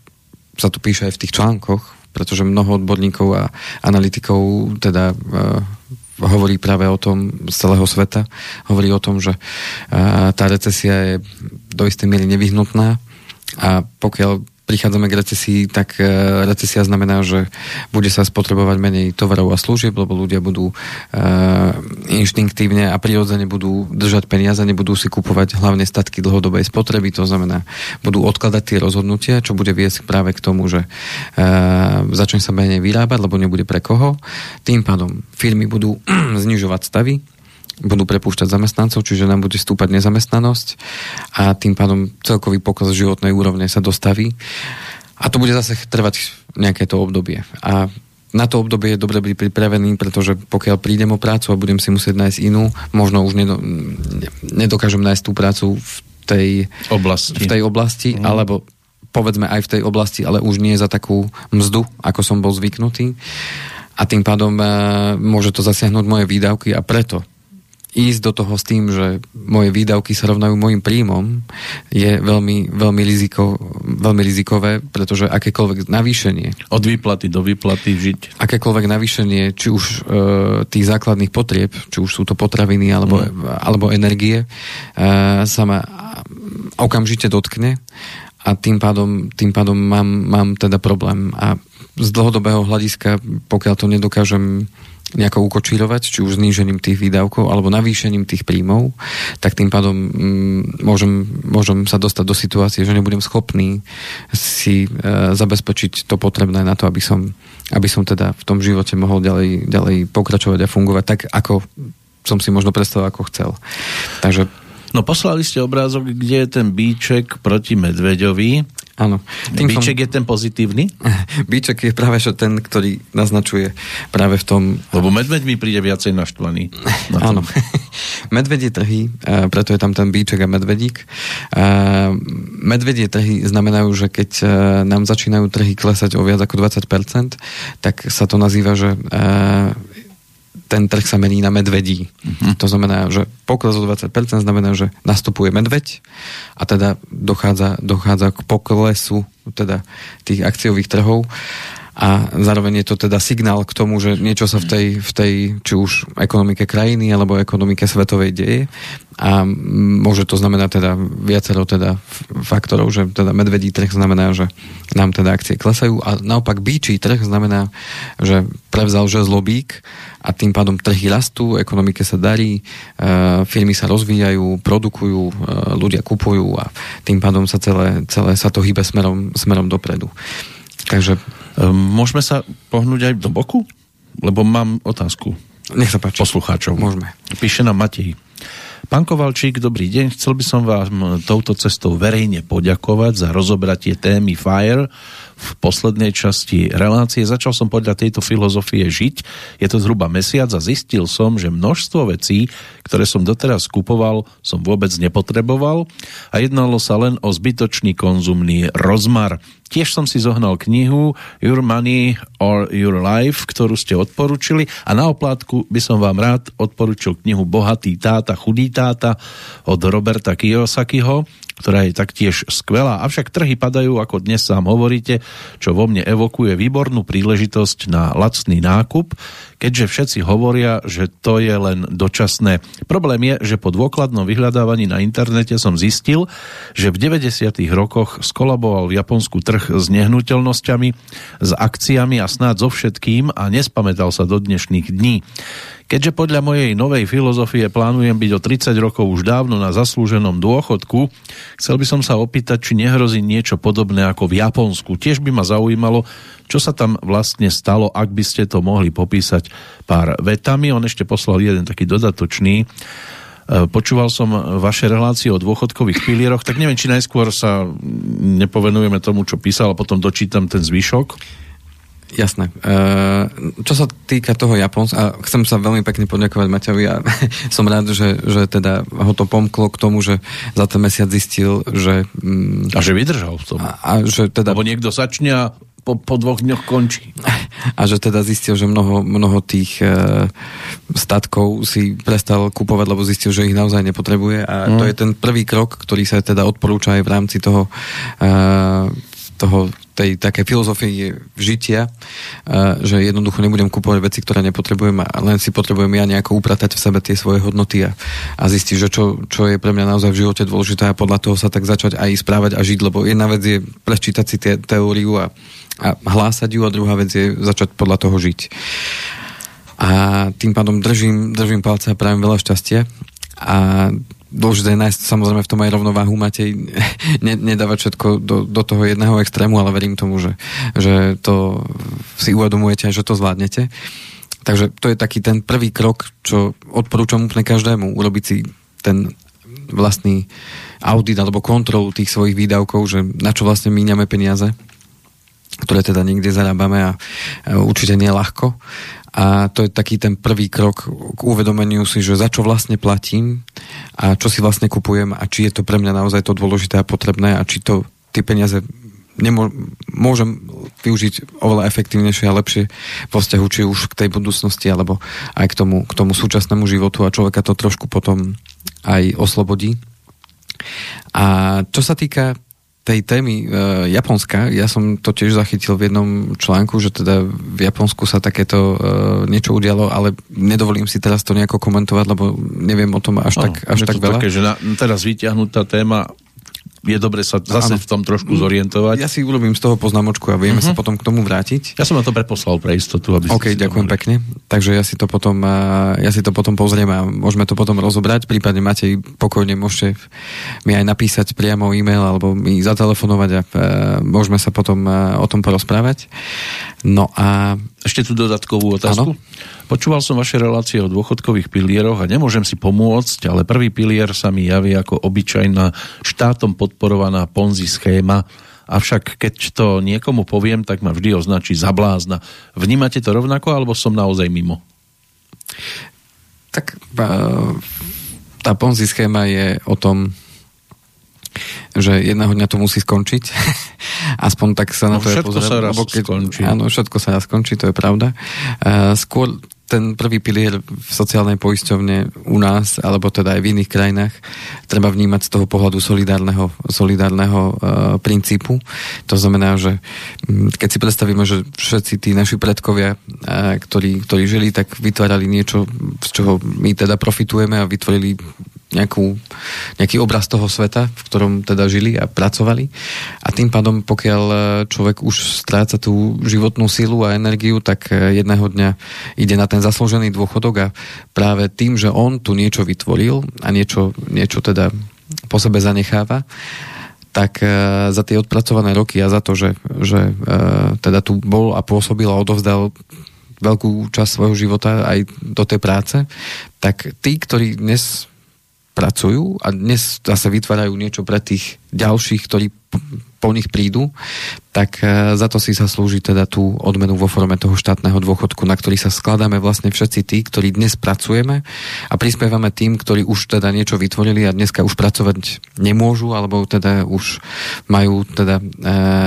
Speaker 1: sa tu píše aj v tých článkoch, pretože mnoho odborníkov a analytikov teda uh, hovorí práve o tom z celého sveta. Hovorí o tom, že uh, tá recesia je do istej miery nevyhnutná a pokiaľ prichádzame k recesii, tak e, recesia znamená, že bude sa spotrebovať menej tovarov a služieb, lebo ľudia budú uh, inštinktívne a prirodzene budú držať peniaze, nebudú si kupovať hlavne statky dlhodobej spotreby, to znamená, budú odkladať tie rozhodnutia, čo bude viesť práve k tomu, že uh, začne sa menej vyrábať, lebo nebude pre koho. Tým pádom firmy budú *clears throat* znižovať stavy, budú prepúšťať zamestnancov, čiže nám bude stúpať nezamestnanosť a tým pádom celkový pokles životnej úrovne sa dostaví. A to bude zase trvať nejaké to obdobie. A na to obdobie je dobre byť pripravený, pretože pokiaľ prídem o prácu a budem si musieť nájsť inú, možno už nedo, nedokážem nájsť tú prácu v tej
Speaker 2: oblasti,
Speaker 1: v tej oblasti mm. alebo povedzme aj v tej oblasti, ale už nie za takú mzdu, ako som bol zvyknutý. A tým pádom e, môže to zasiahnuť moje výdavky a preto ísť do toho s tým, že moje výdavky sa rovnajú môjim príjmom, je veľmi, veľmi, riziko, veľmi rizikové, pretože akékoľvek navýšenie...
Speaker 2: Od výplaty do výplaty žiť.
Speaker 1: Akékoľvek navýšenie, či už e, tých základných potrieb, či už sú to potraviny alebo, mm. alebo energie, e, sa ma okamžite dotkne a tým pádom, tým pádom mám, mám teda problém. A z dlhodobého hľadiska, pokiaľ to nedokážem nejako ukočírovať, či už znížením tých výdavkov alebo navýšením tých príjmov, tak tým pádom mm, môžem, môžem sa dostať do situácie, že nebudem schopný si e, zabezpečiť to potrebné na to, aby som, aby som teda v tom živote mohol ďalej, ďalej pokračovať a fungovať tak, ako som si možno predstavil, ako chcel. Takže
Speaker 2: No poslali ste obrázok, kde je ten bíček proti medveďovi
Speaker 1: Áno.
Speaker 2: Tým Bíček som... je ten pozitívny? *laughs*
Speaker 1: Bíček je práve že ten, ktorý naznačuje práve v tom...
Speaker 2: Lebo medveď mi príde viacej naštvaný.
Speaker 1: Na Áno. *laughs* medvedie trhy, preto je tam ten bíček a medvedík. Medvedie trhy znamenajú, že keď nám začínajú trhy klesať o viac ako 20%, tak sa to nazýva, že ten trh sa mení na medvedí. Uh-huh. To znamená, že pokles o 20% znamená, že nastupuje medveď a teda dochádza, dochádza k poklesu teda tých akciových trhov a zároveň je to teda signál k tomu, že niečo sa v tej, v tej či už ekonomike krajiny alebo ekonomike svetovej deje a môže to znamenať teda viacero teda faktorov, že teda medvedí trh znamená, že nám teda akcie klesajú a naopak bíčí trh znamená, že prevzal žezlobík a tým pádom trhy rastú, ekonomike sa darí, e, firmy sa rozvíjajú, produkujú, e, ľudia kupujú a tým pádom sa celé, celé sa to hýbe smerom, smerom dopredu. Takže...
Speaker 2: E, môžeme sa pohnúť aj do boku? Lebo mám otázku.
Speaker 1: Nech sa páči.
Speaker 2: Poslucháčov.
Speaker 1: Môžeme.
Speaker 2: Píše nám Matej. Pán Kovalčík, dobrý deň. Chcel by som vám touto cestou verejne poďakovať za rozobratie témy FIRE v poslednej časti relácie. Začal som podľa tejto filozofie žiť. Je to zhruba mesiac a zistil som, že množstvo vecí, ktoré som doteraz kupoval, som vôbec nepotreboval a jednalo sa len o zbytočný konzumný rozmar. Tiež som si zohnal knihu Your Money or Your Life, ktorú ste odporučili. A na oplátku by som vám rád odporučil knihu Bohatý táta, chudý táta od Roberta Kiyosakiho, ktorá je taktiež skvelá. Avšak trhy padajú, ako dnes sám hovoríte, čo vo mne evokuje výbornú príležitosť na lacný nákup, keďže všetci hovoria, že to je len dočasné. Problém je, že po dôkladnom vyhľadávaní na internete som zistil, že v 90. rokoch skolaboval v Japonsku trh s nehnuteľnosťami, s akciami a snáď so všetkým a nespamätal sa do dnešných dní. Keďže podľa mojej novej filozofie plánujem byť o 30 rokov už dávno na zaslúženom dôchodku, chcel by som sa opýtať, či nehrozí niečo podobné ako v Japonsku. Tiež by ma zaujímalo, čo sa tam vlastne stalo, ak by ste to mohli popísať pár vetami. On ešte poslal jeden taký dodatočný. E, počúval som vaše relácie o dôchodkových pilieroch, tak neviem, či najskôr sa nepovenujeme tomu, čo písal a potom dočítam ten zvyšok.
Speaker 1: Jasné. E, čo sa týka toho Japonska, chcem sa veľmi pekne poďakovať Maťovi a *laughs* som rád, že, že teda ho to pomklo k tomu, že za ten mesiac zistil, že...
Speaker 2: Mm, a že vydržal v tom.
Speaker 1: A, a že teda...
Speaker 2: Lebo niekto začne a po, po dvoch dňoch končí. *laughs*
Speaker 1: A že teda zistil, že mnoho, mnoho tých e, statkov si prestal kupovať, lebo zistil, že ich naozaj nepotrebuje a mm. to je ten prvý krok, ktorý sa teda odporúča aj v rámci toho e, toho, tej také filozofie žitia, že jednoducho nebudem kupovať veci, ktoré nepotrebujem a len si potrebujem ja nejako upratať v sebe tie svoje hodnoty a, a zistiť, že čo, čo je pre mňa naozaj v živote dôležité a podľa toho sa tak začať aj správať a žiť, lebo jedna vec je prečítať si tie, teóriu a, a hlásať ju a druhá vec je začať podľa toho žiť. A tým pádom držím, držím palce a prajem veľa šťastia a dôležité je nájsť samozrejme v tom aj rovnováhu, Matej, *laughs* ne, nedávať všetko do, do toho jedného extrému, ale verím tomu, že, že to si uvedomujete a že to zvládnete. Takže to je taký ten prvý krok, čo odporúčam úplne každému, urobiť si ten vlastný audit alebo kontrolu tých svojich výdavkov, že na čo vlastne míňame peniaze, ktoré teda niekde zarábame a určite nie ľahko a to je taký ten prvý krok k uvedomeniu si, že za čo vlastne platím a čo si vlastne kupujem a či je to pre mňa naozaj to dôležité a potrebné a či to tie peniaze nemô- môžem využiť oveľa efektívnejšie a lepšie vo vzťahu či už k tej budúcnosti alebo aj k tomu, k tomu súčasnému životu a človeka to trošku potom aj oslobodí. A čo sa týka tej témy e, Japonska, ja som to tiež zachytil v jednom článku, že teda v Japonsku sa takéto e, niečo udialo, ale nedovolím si teraz to nejako komentovať, lebo neviem o tom až no, tak, až tak veľa.
Speaker 2: Také, že na, teraz vyťahnutá téma je dobre sa zase ano. v tom trošku zorientovať.
Speaker 1: Ja si urobím z toho poznámočku a vieme uh-huh. sa potom k tomu vrátiť.
Speaker 2: Ja som na to preposlal pre istotu. Aby
Speaker 1: OK, ďakujem mohli. pekne. Takže ja si to potom, ja si to potom pozriem a môžeme to potom rozobrať. Prípadne máte pokojne, môžete mi aj napísať priamo e-mail alebo mi zatelefonovať a môžeme sa potom o tom porozprávať. No a...
Speaker 2: Ešte tu dodatkovú otázku. Ano? Počúval som vaše relácie o dôchodkových pilieroch a nemôžem si pomôcť, ale prvý pilier sa mi javí ako obyčajná štátom podporovaná ponzi schéma, avšak keď to niekomu poviem, tak ma vždy označí za blázna. Vnímate to rovnako, alebo som naozaj mimo?
Speaker 1: Tak tá ponzi schéma je o tom, že jedného dňa to musí skončiť. *laughs* Aspoň tak sa na
Speaker 2: no, to
Speaker 1: je
Speaker 2: pozrieť. Všetko sa raz keď, skončí.
Speaker 1: Áno, všetko sa raz skončí, to je pravda. Uh, skôr ten prvý pilier v sociálnej poisťovne u nás, alebo teda aj v iných krajinách, treba vnímať z toho pohľadu solidárneho, solidárneho uh, princípu. To znamená, že um, keď si predstavíme, že všetci tí naši predkovia, uh, ktorí, ktorí žili, tak vytvárali niečo, z čoho my teda profitujeme a vytvorili nejakú, nejaký obraz toho sveta, v ktorom teda žili a pracovali. A tým pádom, pokiaľ e, človek už stráca tú životnú silu a energiu, tak e, jedného dňa ide na ten zaslúžený dôchodok a práve tým, že on tu niečo vytvoril a niečo, niečo teda po sebe zanecháva, tak uh, za tie odpracované roky a za to, že, že teda tu bol a pôsobil a odovzdal veľkú časť svojho života aj do tej práce, tak tí, ktorí dnes pracujú a dnes zase vytvárajú niečo pre tých ďalších, ktorí po nich prídu, tak e, za to si sa slúži teda tú odmenu vo forme toho štátneho dôchodku, na ktorý sa skladáme vlastne všetci tí, ktorí dnes pracujeme a prispievame tým, ktorí už teda niečo vytvorili a dneska už pracovať nemôžu, alebo teda už majú teda e,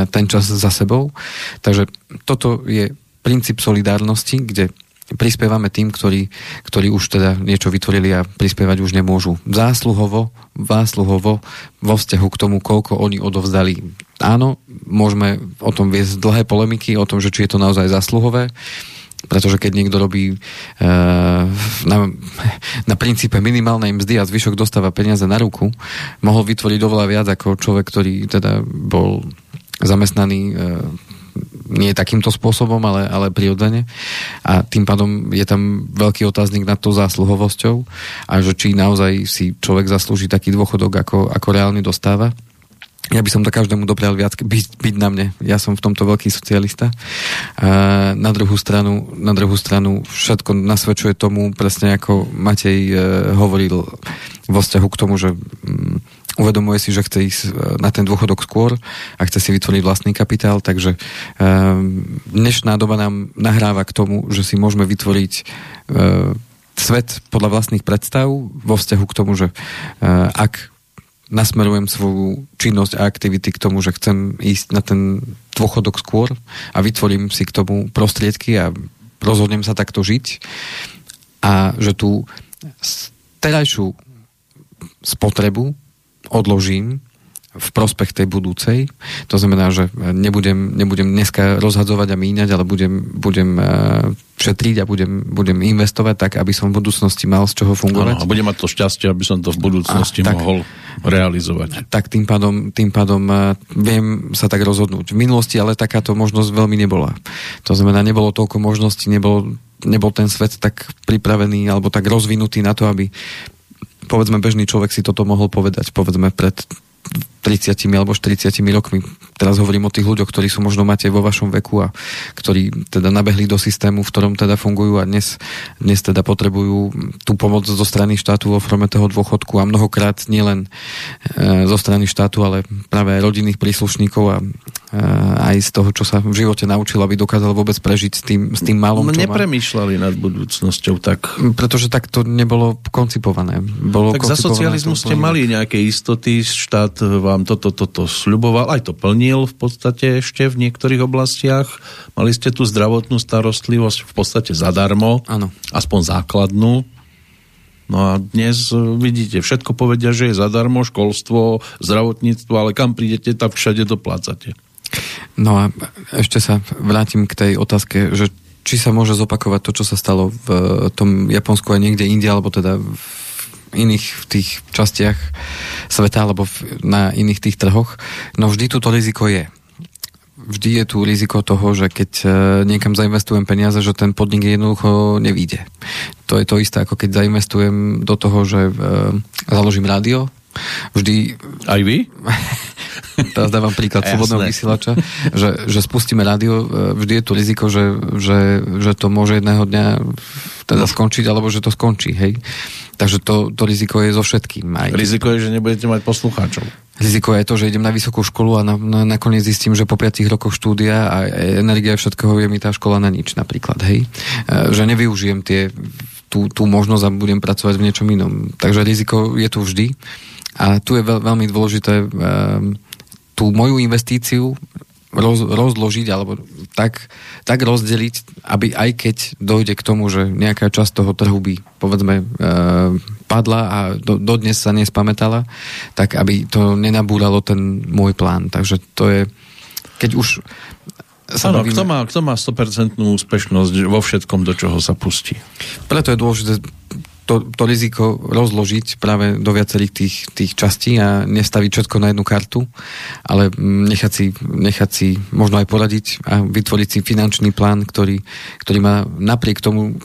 Speaker 1: ten čas za sebou. Takže toto je princíp solidárnosti, kde prispievame tým, ktorí, ktorí už teda niečo vytvorili a prispievať už nemôžu. Zásluhovo, zásluhovo vo vzťahu k tomu, koľko oni odovzdali. Áno, môžeme o tom viesť dlhé polemiky, o tom, že či je to naozaj zásluhové, pretože keď niekto robí e, na, na princípe minimálnej mzdy a zvyšok dostáva peniaze na ruku, mohol vytvoriť oveľa viac ako človek, ktorý teda bol zamestnaný e, nie takýmto spôsobom, ale, ale prirodzene. A tým pádom je tam veľký otáznik nad tou zásluhovosťou a že či naozaj si človek zaslúži taký dôchodok, ako, ako reálne dostáva. Ja by som to každému doprial viac byť, byť na mne. Ja som v tomto veľký socialista. A na druhú stranu, na druhú stranu všetko nasvedčuje tomu, presne ako Matej e, hovoril vo vzťahu k tomu, že mm, uvedomuje si, že chce ísť e, na ten dôchodok skôr a chce si vytvoriť vlastný kapitál, takže um, dnešná doba nám nahráva k tomu, že si môžeme vytvoriť uh, svet podľa vlastných predstav vo vzťahu k tomu, že ak nasmerujem svoju činnosť a aktivity k tomu, že chcem ísť na ten dôchodok skôr a vytvorím si k tomu prostriedky a rozhodnem sa takto žiť a že tú terajšiu spotrebu odložím v prospech tej budúcej. To znamená, že nebudem, nebudem dneska rozhadzovať a míňať, ale budem, budem uh, šetriť a budem, budem investovať tak, aby som v budúcnosti mal z čoho fungovať.
Speaker 2: Ano, a budem mať to šťastie, aby som to v budúcnosti a, tak, mohol realizovať.
Speaker 1: Tak tým pádom, tým pádom uh, viem sa tak rozhodnúť. V minulosti ale takáto možnosť veľmi nebola. To znamená, nebolo toľko možností, nebol, nebol ten svet tak pripravený alebo tak rozvinutý na to, aby povedzme bežný človek si toto mohol povedať, povedzme pred 30 alebo 40 rokmi. Teraz hovorím o tých ľuďoch, ktorí sú možno máte vo vašom veku a ktorí teda nabehli do systému, v ktorom teda fungujú a dnes, dnes teda potrebujú tú pomoc zo strany štátu vo forme toho dôchodku a mnohokrát nielen e, zo strany štátu, ale práve aj rodinných príslušníkov a aj z toho, čo sa v živote naučil, aby dokázal vôbec prežiť s tým, s tým malom,
Speaker 2: Nepremýšľali nad budúcnosťou tak.
Speaker 1: Pretože tak to nebolo koncipované. Bolo
Speaker 2: tak za socializmu ste mali nejaké istoty, štát vám toto, toto sľuboval, aj to plnil v podstate ešte v niektorých oblastiach. Mali ste tu zdravotnú starostlivosť v podstate zadarmo,
Speaker 1: ano.
Speaker 2: aspoň základnú. No a dnes e, vidíte, všetko povedia, že je zadarmo, školstvo, zdravotníctvo, ale kam prídete, tak všade doplácate.
Speaker 1: No a ešte sa vrátim k tej otázke, že či sa môže zopakovať to, čo sa stalo v tom Japonsku a niekde inde, alebo teda v iných v tých častiach sveta, alebo na iných tých trhoch. No vždy túto riziko je. Vždy je tu riziko toho, že keď e, niekam zainvestujem peniaze, že ten podnik jednoducho nevíde. To je to isté, ako keď zainvestujem do toho, že e, založím rádio, vždy...
Speaker 2: Aj vy? *laughs*
Speaker 1: teraz dávam príklad slobodného vysielača, že, že spustíme rádio, e, vždy je tu riziko, že, že, že to môže jedného dňa teda skončiť, alebo že to skončí, hej. Takže to, to riziko je so všetkým.
Speaker 2: Aj. Riziko je, že nebudete mať poslucháčov.
Speaker 1: Riziko je to, že idem na vysokú školu a na, na, nakoniec zistím, že po 5 rokoch štúdia a energia všetkého je mi tá škola na nič napríklad, hej. E, že nevyužijem tie, tú, tú možnosť a budem pracovať v niečom inom. Takže riziko je tu vždy. A tu je veľ, veľmi dôležité um, tú moju investíciu roz, rozložiť alebo tak, tak rozdeliť, aby aj keď dojde k tomu, že nejaká časť toho trhu by povedzme e, padla a do, dodnes sa nespamätala, tak aby to nenabúralo ten môj plán. Takže to je, keď už
Speaker 2: sa bavíme... kto má, kto má 100% úspešnosť vo všetkom, do čoho sa pustí?
Speaker 1: Preto je dôležité to, to riziko rozložiť práve do viacerých tých, tých častí a nestaviť všetko na jednu kartu, ale nechať si, nechať si možno aj poradiť a vytvoriť si finančný plán, ktorý, ktorý má napriek tomu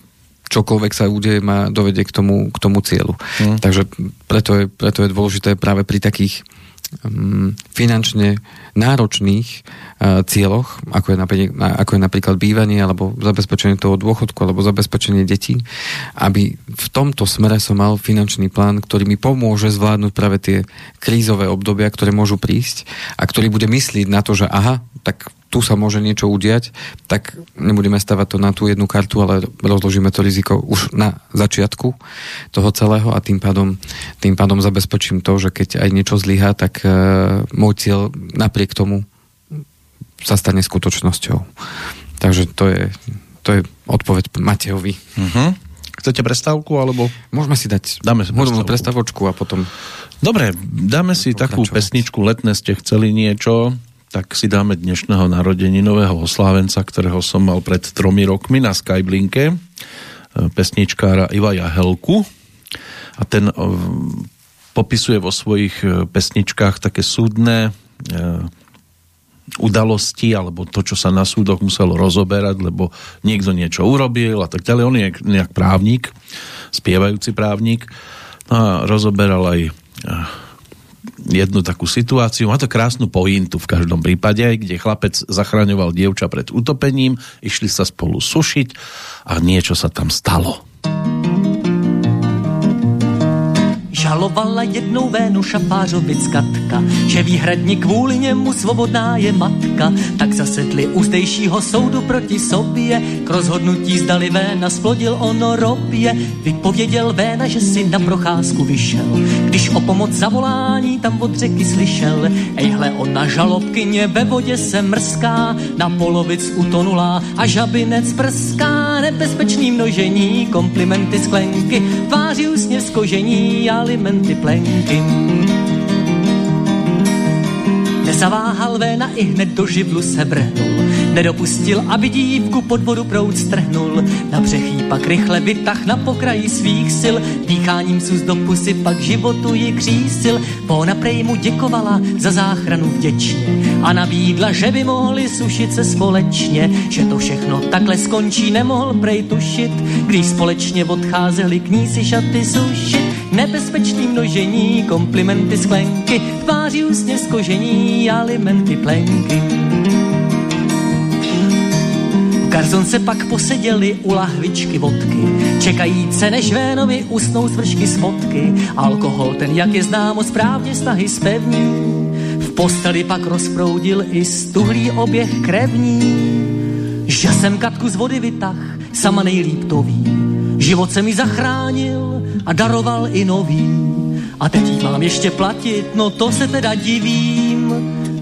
Speaker 1: čokoľvek sa udeje, má dovedie k tomu, k tomu cieľu. Mm. Takže preto je, preto je dôležité práve pri takých finančne náročných uh, cieľoch, ako je, napríklad, ako je napríklad bývanie, alebo zabezpečenie toho dôchodku, alebo zabezpečenie detí, aby v tomto smere som mal finančný plán, ktorý mi pomôže zvládnuť práve tie krízové obdobia, ktoré môžu prísť a ktorý bude myslieť na to, že aha, tak tu sa môže niečo udiať, tak nebudeme stavať to na tú jednu kartu, ale rozložíme to riziko už na začiatku toho celého a tým pádom, tým pádom zabezpečím to, že keď aj niečo zlyhá, tak uh, môj cieľ napriek tomu sa stane skutočnosťou. Takže to je, to je odpoveď Matejovi.
Speaker 2: Uh-huh. Chcete prestávku, alebo...
Speaker 1: Môžeme si dať
Speaker 2: dáme si
Speaker 1: prestávku. prestavočku a potom...
Speaker 2: Dobre, dáme si takú pesničku Letné ste chceli niečo tak si dáme dnešného nového oslávenca, ktorého som mal pred tromi rokmi na Skyblinke, e, pesničkára Iva Jahelku. A ten e, popisuje vo svojich e, pesničkách také súdne udalosti alebo to, čo sa na súdoch muselo rozoberať, lebo niekto niečo urobil a tak ďalej. On je nejak právnik, spievajúci právnik no a rozoberal aj jednu takú situáciu. Má to krásnu pointu v každom prípade, kde chlapec zachraňoval dievča pred utopením, išli sa spolu sušiť a niečo sa tam stalo.
Speaker 3: Žalovala jednou Vénu Šafářovic Katka, že výhradně kvůli němu svobodná je matka. Tak zasedli u zdejšího soudu proti sobě, k rozhodnutí zdali Véna splodil ono robě. Vypověděl Véna, že si na procházku vyšel, když o pomoc zavolání tam od řeky slyšel. Ejhle, ona žalobkyně ve vodě se mrská, na polovic utonulá a žabinec prská. Nebezpečný množení, komplimenty sklenky, tváří úsně z kožení, ale alimenty plenky. Nezaváhal Véna i hned do živlu se vrhnul. Nedopustil, aby dívku pod vodu proud strhnul. Na břechý pak rychle vytah na pokraji svých sil. Dýcháním sus do pusy pak životu ji křísil. Póna prej mu děkovala za záchranu vděčně. A nabídla, že by mohli sušit se společně. Že to všechno takhle skončí, nemohl prej tušit. Když společně odcházeli k ní si šaty sušit. Nebezpečný množení, komplimenty sklenky, tváří úsně z kožení, alimenty plenky. Garzon se pak poseděli u lahvičky vodky, čekajíce než Vénovi usnou z vršky spotky. Alkohol ten, jak je známo, správně stahy spevní. V posteli pak rozproudil i stuhlý oběh krevní. Že jsem Katku z vody vytah, sama nejlíp to ví. Život se mi zachránil, a daroval i nový. A teď mám ještě platit, no to se teda divím.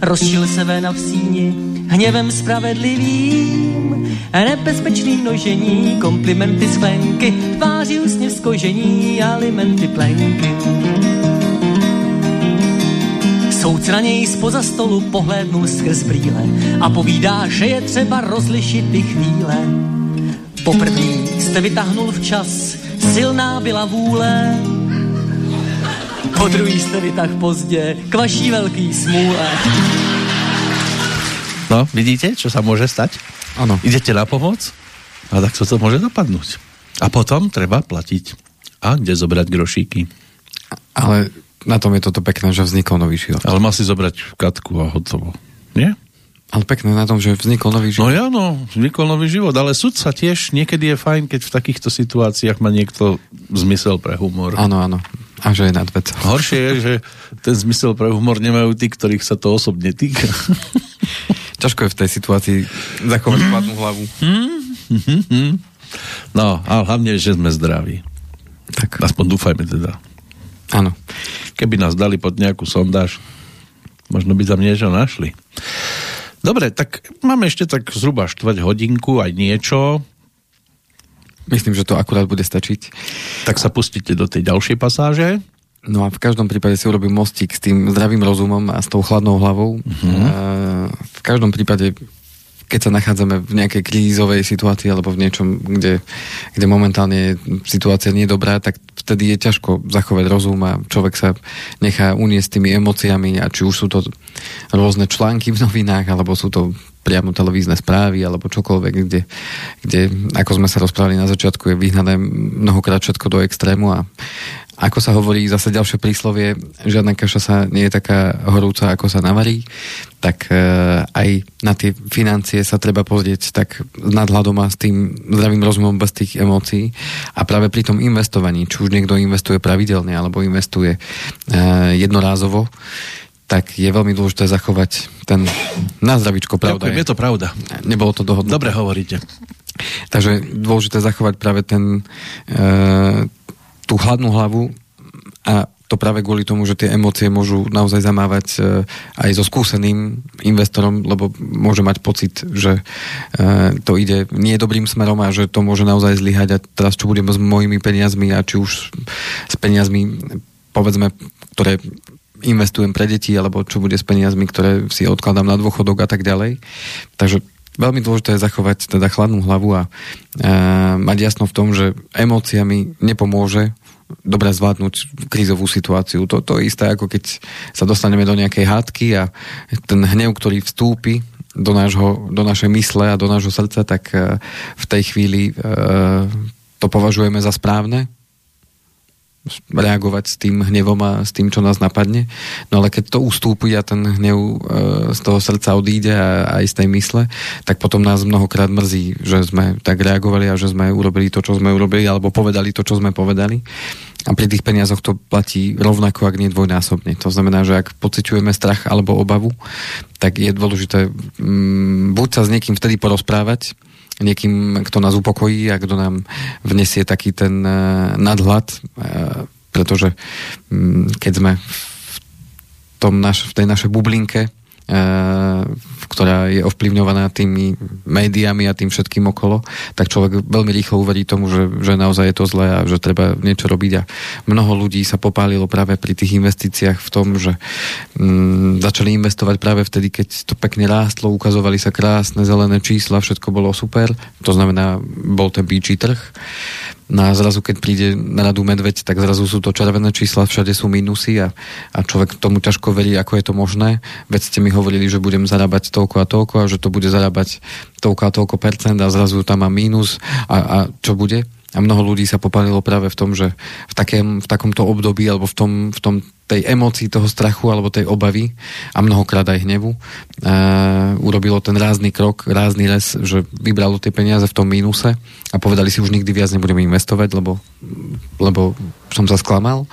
Speaker 3: Rozšil se véna v síni, hněvem spravedlivým. Nebezpečný množení, komplimenty sklenky, tváří úsměv z kožení, alimenty plenky. Soudce na něj spoza stolu pohlédnul skrz brýle a povídá, že je třeba rozlišit ty chvíle. Poprvní jste vytáhnul včas, silná byla vůle. Po druhý jste vy tak pozdě, k vaší velký smůle.
Speaker 2: No, vidíte, čo sa môže stať?
Speaker 1: Áno.
Speaker 2: Idete na pomoc a tak to môže dopadnúť. A potom treba platiť. A kde zobrať grošíky?
Speaker 1: Ale na tom je toto pekné, že vznikol nový život.
Speaker 2: Ale mal si zobrať katku a hotovo. Nie?
Speaker 1: Ale pekné na tom, že vznikol nový život.
Speaker 2: No ja, no, vznikol nový život, ale sudca tiež niekedy je fajn, keď v takýchto situáciách má niekto zmysel pre humor.
Speaker 1: Áno, áno. A že je nad vec.
Speaker 2: Horšie je, že ten zmysel pre humor nemajú tí, ktorých sa to osobne týka. *laughs*
Speaker 1: Ťažko je v tej situácii zachovať chladnú hlavu.
Speaker 2: No, ale hlavne, že sme zdraví. Tak. Aspoň dúfajme teda.
Speaker 1: Áno.
Speaker 2: Keby nás dali pod nejakú sondáž, možno by tam niečo našli. Dobre, tak máme ešte tak zhruba štvrť hodinku aj niečo.
Speaker 1: Myslím, že to akurát bude stačiť.
Speaker 2: Tak sa pustíte do tej ďalšej pasáže.
Speaker 1: No a v každom prípade si urobím mostík s tým zdravým rozumom a s tou chladnou hlavou. Uh-huh. V každom prípade keď sa nachádzame v nejakej krízovej situácii alebo v niečom, kde, kde momentálne situácia nie dobrá, tak vtedy je ťažko zachovať rozum a človek sa nechá uniesť tými emóciami a či už sú to rôzne články v novinách alebo sú to priamo televízne správy alebo čokoľvek, kde, kde ako sme sa rozprávali na začiatku, je vyhnané mnohokrát všetko do extrému a ako sa hovorí zase ďalšie príslovie, žiadna kaša sa nie je taká horúca, ako sa navarí, tak e, aj na tie financie sa treba pozrieť tak s nadhľadom a s tým zdravým rozumom bez tých emócií. A práve pri tom investovaní, či už niekto investuje pravidelne alebo investuje e, jednorázovo, tak je veľmi dôležité zachovať ten na zdravičko, pravda.
Speaker 2: Ďakujem, je. je to pravda.
Speaker 1: Nebolo to dohodnuté.
Speaker 2: Dobre hovoríte.
Speaker 1: Takže dôležité zachovať práve ten, e, tú hladnú hlavu a to práve kvôli tomu, že tie emócie môžu naozaj zamávať e, aj so skúseným investorom, lebo môže mať pocit, že e, to ide nie dobrým smerom a že to môže naozaj zlyhať a teraz čo budem s mojimi peniazmi a či už s peniazmi povedzme, ktoré investujem pre deti, alebo čo bude s peniazmi, ktoré si odkladám na dôchodok a tak ďalej. Takže veľmi dôležité je zachovať teda chladnú hlavu a e, mať jasno v tom, že emóciami nepomôže dobre zvládnuť krízovú situáciu. To, to je isté, ako keď sa dostaneme do nejakej hádky a ten hnev, ktorý vstúpi do, nášho, do našej mysle a do nášho srdca, tak e, v tej chvíli e, to považujeme za správne, reagovať s tým hnevom a s tým, čo nás napadne. No ale keď to ustúpi a ten hnev e, z toho srdca odíde a aj z tej mysle, tak potom nás mnohokrát mrzí, že sme tak reagovali a že sme urobili to, čo sme urobili, alebo povedali to, čo sme povedali. A pri tých peniazoch to platí rovnako, ak nie dvojnásobne. To znamená, že ak pociťujeme strach alebo obavu, tak je dôležité mm, buď sa s niekým vtedy porozprávať, niekým, kto nás upokojí a kto nám vnesie taký ten uh, nadhľad, uh, pretože um, keď sme v, tom naš, v tej našej bublinke, ktorá je ovplyvňovaná tými médiami a tým všetkým okolo, tak človek veľmi rýchlo uverí tomu, že, že naozaj je to zlé a že treba niečo robiť. A mnoho ľudí sa popálilo práve pri tých investíciách v tom, že mm, začali investovať práve vtedy, keď to pekne rástlo, ukazovali sa krásne zelené čísla, všetko bolo super, to znamená, bol ten bíčí trh No a zrazu, keď príde na radu medveď, tak zrazu sú to červené čísla, všade sú minusy a, a človek tomu ťažko verí, ako je to možné. Veď ste mi hovorili, že budem zarábať toľko a toľko a že to bude zarábať toľko a toľko percent a zrazu tam má mínus a, a čo bude? A mnoho ľudí sa popalilo práve v tom, že v, takém, v takomto období alebo v tom, v tom tej emócii toho strachu alebo tej obavy a mnohokrát aj hnevu uh, urobilo ten rázny krok, rázny les, že vybralo tie peniaze v tom mínuse a povedali si už nikdy viac nebudeme investovať, lebo, lebo som sa sklamal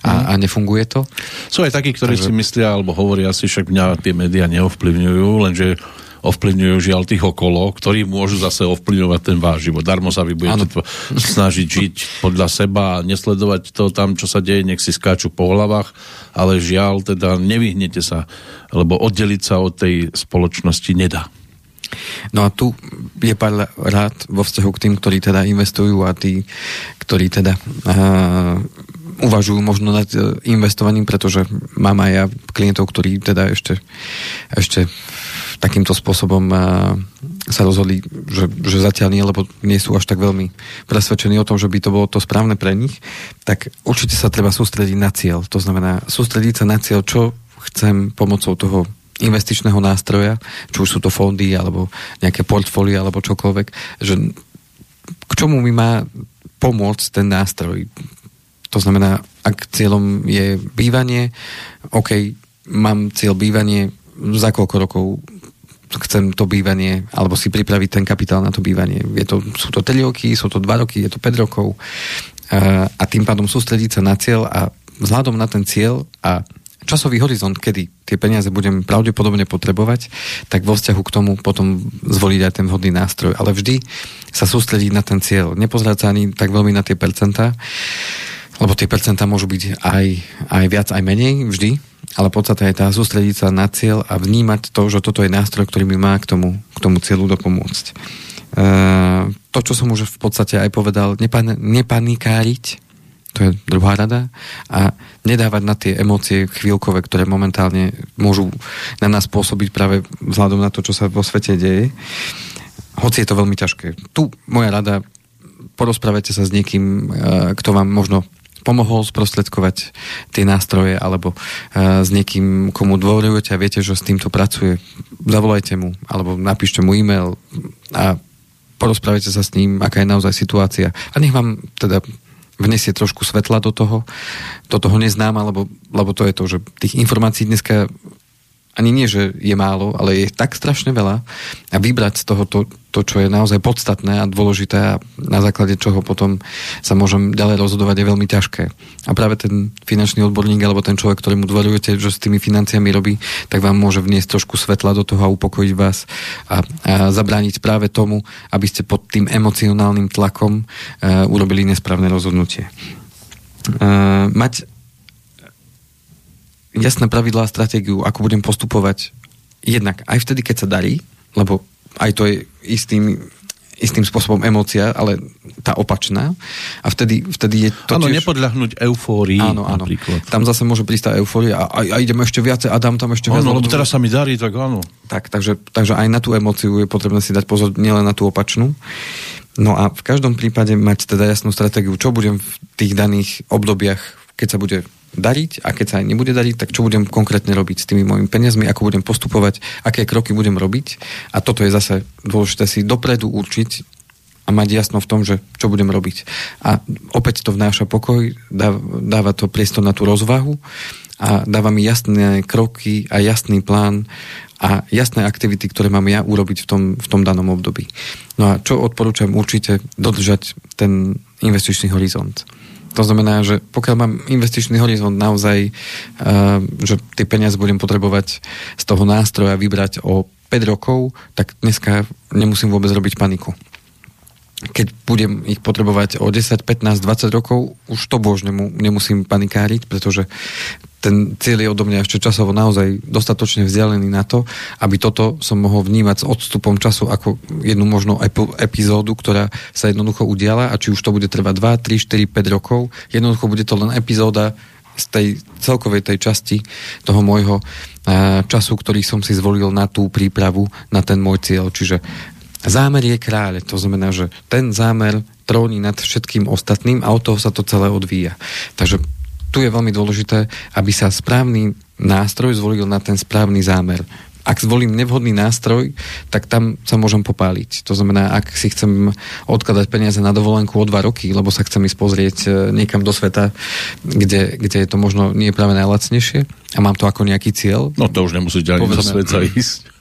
Speaker 1: a, mm. a nefunguje to.
Speaker 2: Sú aj takí, ktorí Takže... si myslia alebo hovoria si, však mňa tie médiá neovplyvňujú, lenže ovplyvňujú žiaľ tých okolo, ktorí môžu zase ovplyvňovať ten váš život. Darmo sa vy budete to snažiť žiť podľa seba a nesledovať to tam, čo sa deje, nech si skáču po hlavách, ale žiaľ, teda nevyhnete sa, lebo oddeliť sa od tej spoločnosti nedá.
Speaker 1: No a tu je pár rád vo vzťahu k tým, ktorí teda investujú a tí, ktorí teda uh, uvažujú možno nad e, investovaním, pretože mám aj ja klientov, ktorí teda ešte, ešte takýmto spôsobom sa rozhodli, že, že zatiaľ nie, lebo nie sú až tak veľmi presvedčení o tom, že by to bolo to správne pre nich, tak určite sa treba sústrediť na cieľ. To znamená sústrediť sa na cieľ, čo chcem pomocou toho investičného nástroja, či už sú to fondy, alebo nejaké portfólia, alebo čokoľvek, že k čomu mi má pomôcť ten nástroj. To znamená, ak cieľom je bývanie, OK, mám cieľ bývanie, za koľko rokov chcem to bývanie, alebo si pripraviť ten kapitál na to bývanie. Je to, sú to 3 roky, sú to 2 roky, je to 5 rokov a tým pádom sústrediť sa na cieľ a vzhľadom na ten cieľ a časový horizont, kedy tie peniaze budem pravdepodobne potrebovať, tak vo vzťahu k tomu potom zvoliť aj ten vhodný nástroj. Ale vždy sa sústrediť na ten cieľ. Nepozerať sa ani tak veľmi na tie percentá, lebo tie percentá môžu byť aj, aj viac, aj menej, vždy ale podstate je tá sústrediť sa na cieľ a vnímať to, že toto je nástroj, ktorý mi má k tomu, k tomu cieľu dopomôcť. E, to, čo som už v podstate aj povedal, nepan- nepanikáriť, to je druhá rada. A nedávať na tie emócie chvíľkové, ktoré momentálne môžu na nás pôsobiť práve vzhľadom na to, čo sa vo svete deje. Hoci je to veľmi ťažké. Tu moja rada, porozprávajte sa s niekým, e, kto vám možno pomohol sprostredkovať tie nástroje alebo uh, s niekým, komu dôverujete a viete, že s týmto pracuje, zavolajte mu alebo napíšte mu e-mail a porozprávajte sa s ním, aká je naozaj situácia. A nech vám teda vnesie trošku svetla do toho, do toho neznáma, lebo, lebo to je to, že tých informácií dneska ani nie, že je málo, ale je tak strašne veľa a vybrať z toho to, to, čo je naozaj podstatné a dôležité a na základe čoho potom sa môžem ďalej rozhodovať je veľmi ťažké. A práve ten finančný odborník alebo ten človek, ktorému dôverujete, že s tými financiami robí, tak vám môže vniesť trošku svetla do toho a upokojiť vás a, a zabrániť práve tomu, aby ste pod tým emocionálnym tlakom uh, urobili nesprávne rozhodnutie. Uh, mať jasné pravidlá a stratégiu, ako budem postupovať jednak aj vtedy, keď sa darí, lebo aj to je istým, istým spôsobom emócia, ale tá opačná. A vtedy, vtedy je to
Speaker 2: Áno,
Speaker 1: tiež...
Speaker 2: nepodľahnuť eufórii
Speaker 1: áno, áno.
Speaker 2: napríklad.
Speaker 1: Tam zase môže prísť tá eufória a, a, a idem ešte viacej a dám tam ešte viac.
Speaker 2: Áno, lebo teraz sa mi darí, tak áno.
Speaker 1: Tak, takže, takže aj na tú emóciu je potrebné si dať pozor, nielen na tú opačnú. No a v každom prípade mať teda jasnú stratégiu, čo budem v tých daných obdobiach, keď sa bude dariť a keď sa aj nebude dariť, tak čo budem konkrétne robiť s tými mojimi peniazmi, ako budem postupovať, aké kroky budem robiť. A toto je zase dôležité si dopredu určiť a mať jasno v tom, že čo budem robiť. A opäť to vnáša pokoj, dáva to priestor na tú rozvahu a dáva mi jasné kroky a jasný plán a jasné aktivity, ktoré mám ja urobiť v tom, v tom danom období. No a čo odporúčam určite dodržať ten investičný horizont. To znamená, že pokiaľ mám investičný horizont naozaj, uh, že tie peniaze budem potrebovať z toho nástroja vybrať o 5 rokov, tak dneska nemusím vôbec robiť paniku keď budem ich potrebovať o 10, 15, 20 rokov, už to bož nemusím panikáriť, pretože ten cieľ je odo mňa ešte časovo naozaj dostatočne vzdialený na to, aby toto som mohol vnímať s odstupom času ako jednu možno epizódu, ktorá sa jednoducho udiala a či už to bude trvať 2, 3, 4, 5 rokov, jednoducho bude to len epizóda z tej celkovej tej časti toho môjho času, ktorý som si zvolil na tú prípravu, na ten môj cieľ. Čiže zámer je kráľ, to znamená, že ten zámer tróni nad všetkým ostatným a od toho sa to celé odvíja. Takže tu je veľmi dôležité, aby sa správny nástroj zvolil na ten správny zámer. Ak zvolím nevhodný nástroj, tak tam sa môžem popáliť. To znamená, ak si chcem odkladať peniaze na dovolenku o dva roky, lebo sa chcem ísť pozrieť e, niekam do sveta, kde, kde je to možno nie práve najlacnejšie a mám to ako nejaký cieľ.
Speaker 2: No to už nemusíte ani do sveta ísť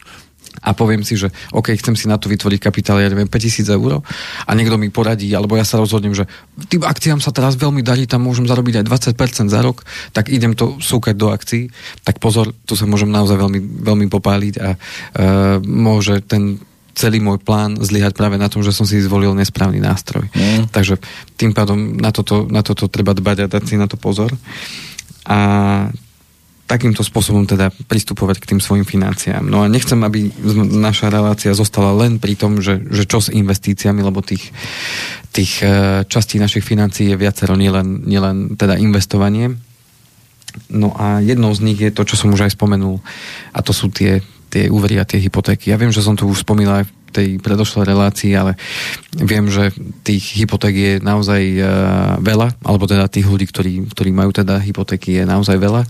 Speaker 1: a poviem si, že OK, chcem si na to vytvoriť kapitál, ja neviem, 5000 eur a niekto mi poradí, alebo ja sa rozhodnem, že tým akciám sa teraz veľmi darí, tam môžem zarobiť aj 20% za rok, tak idem to súkať do akcií, tak pozor, tu sa môžem naozaj veľmi, veľmi popáliť a uh, môže ten celý môj plán zlyhať práve na tom, že som si zvolil nesprávny nástroj. Mm. Takže tým pádom na toto, na toto treba dbať a dať si na to pozor. A takýmto spôsobom teda pristupovať k tým svojim financiám. No a nechcem, aby naša relácia zostala len pri tom, že, že čo s investíciami, lebo tých, tých e, častí našich financií je viacero, nielen, nielen teda investovanie. No a jednou z nich je to, čo som už aj spomenul, a to sú tie, tie úvery a tie hypotéky. Ja viem, že som to už spomínal aj v tej predošlej relácii, ale viem, že tých hypoték je naozaj uh, veľa, alebo teda tých ľudí, ktorí, ktorí majú teda hypotéky je naozaj veľa.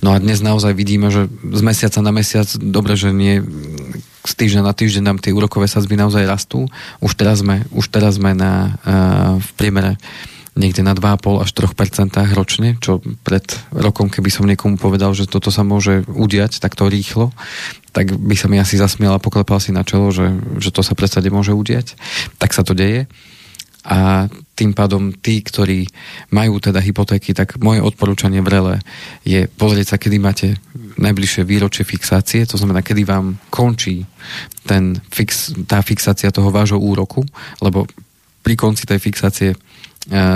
Speaker 1: No a dnes naozaj vidíme, že z mesiaca na mesiac, dobre, že nie z týždňa na týždeň nám tie úrokové sadzby naozaj rastú. Už teraz sme, už teraz sme na, uh, v priemere niekde na 2,5 až 3% ročne, čo pred rokom, keby som niekomu povedal, že toto sa môže udiať takto rýchlo, tak by sa mi asi zasmiel a poklepal si na čelo, že, že to sa predsa môže udiať. Tak sa to deje. A tým pádom tí, ktorí majú teda hypotéky, tak moje odporúčanie vrele je pozrieť sa, kedy máte najbližšie výročie fixácie, to znamená, kedy vám končí ten fix, tá fixácia toho vášho úroku, lebo pri konci tej fixácie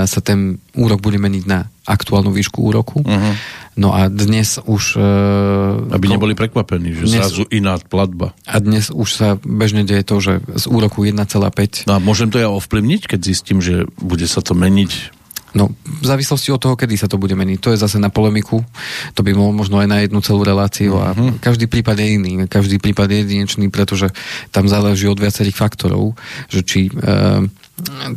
Speaker 1: sa ten úrok bude meniť na aktuálnu výšku úroku. Uh-huh. No a dnes už...
Speaker 2: Uh, Aby neboli prekvapení, že dnes, zrazu iná platba.
Speaker 1: A dnes už sa bežne deje to, že z úroku 1,5...
Speaker 2: No a môžem to ja ovplyvniť, keď zistím, že bude sa to meniť
Speaker 1: No, v závislosti od toho, kedy sa to bude meniť. To je zase na polemiku. To by bolo možno aj na jednu celú reláciu. A mhm. každý prípad je iný. Každý prípad je jedinečný, pretože tam záleží od viacerých faktorov, že či e,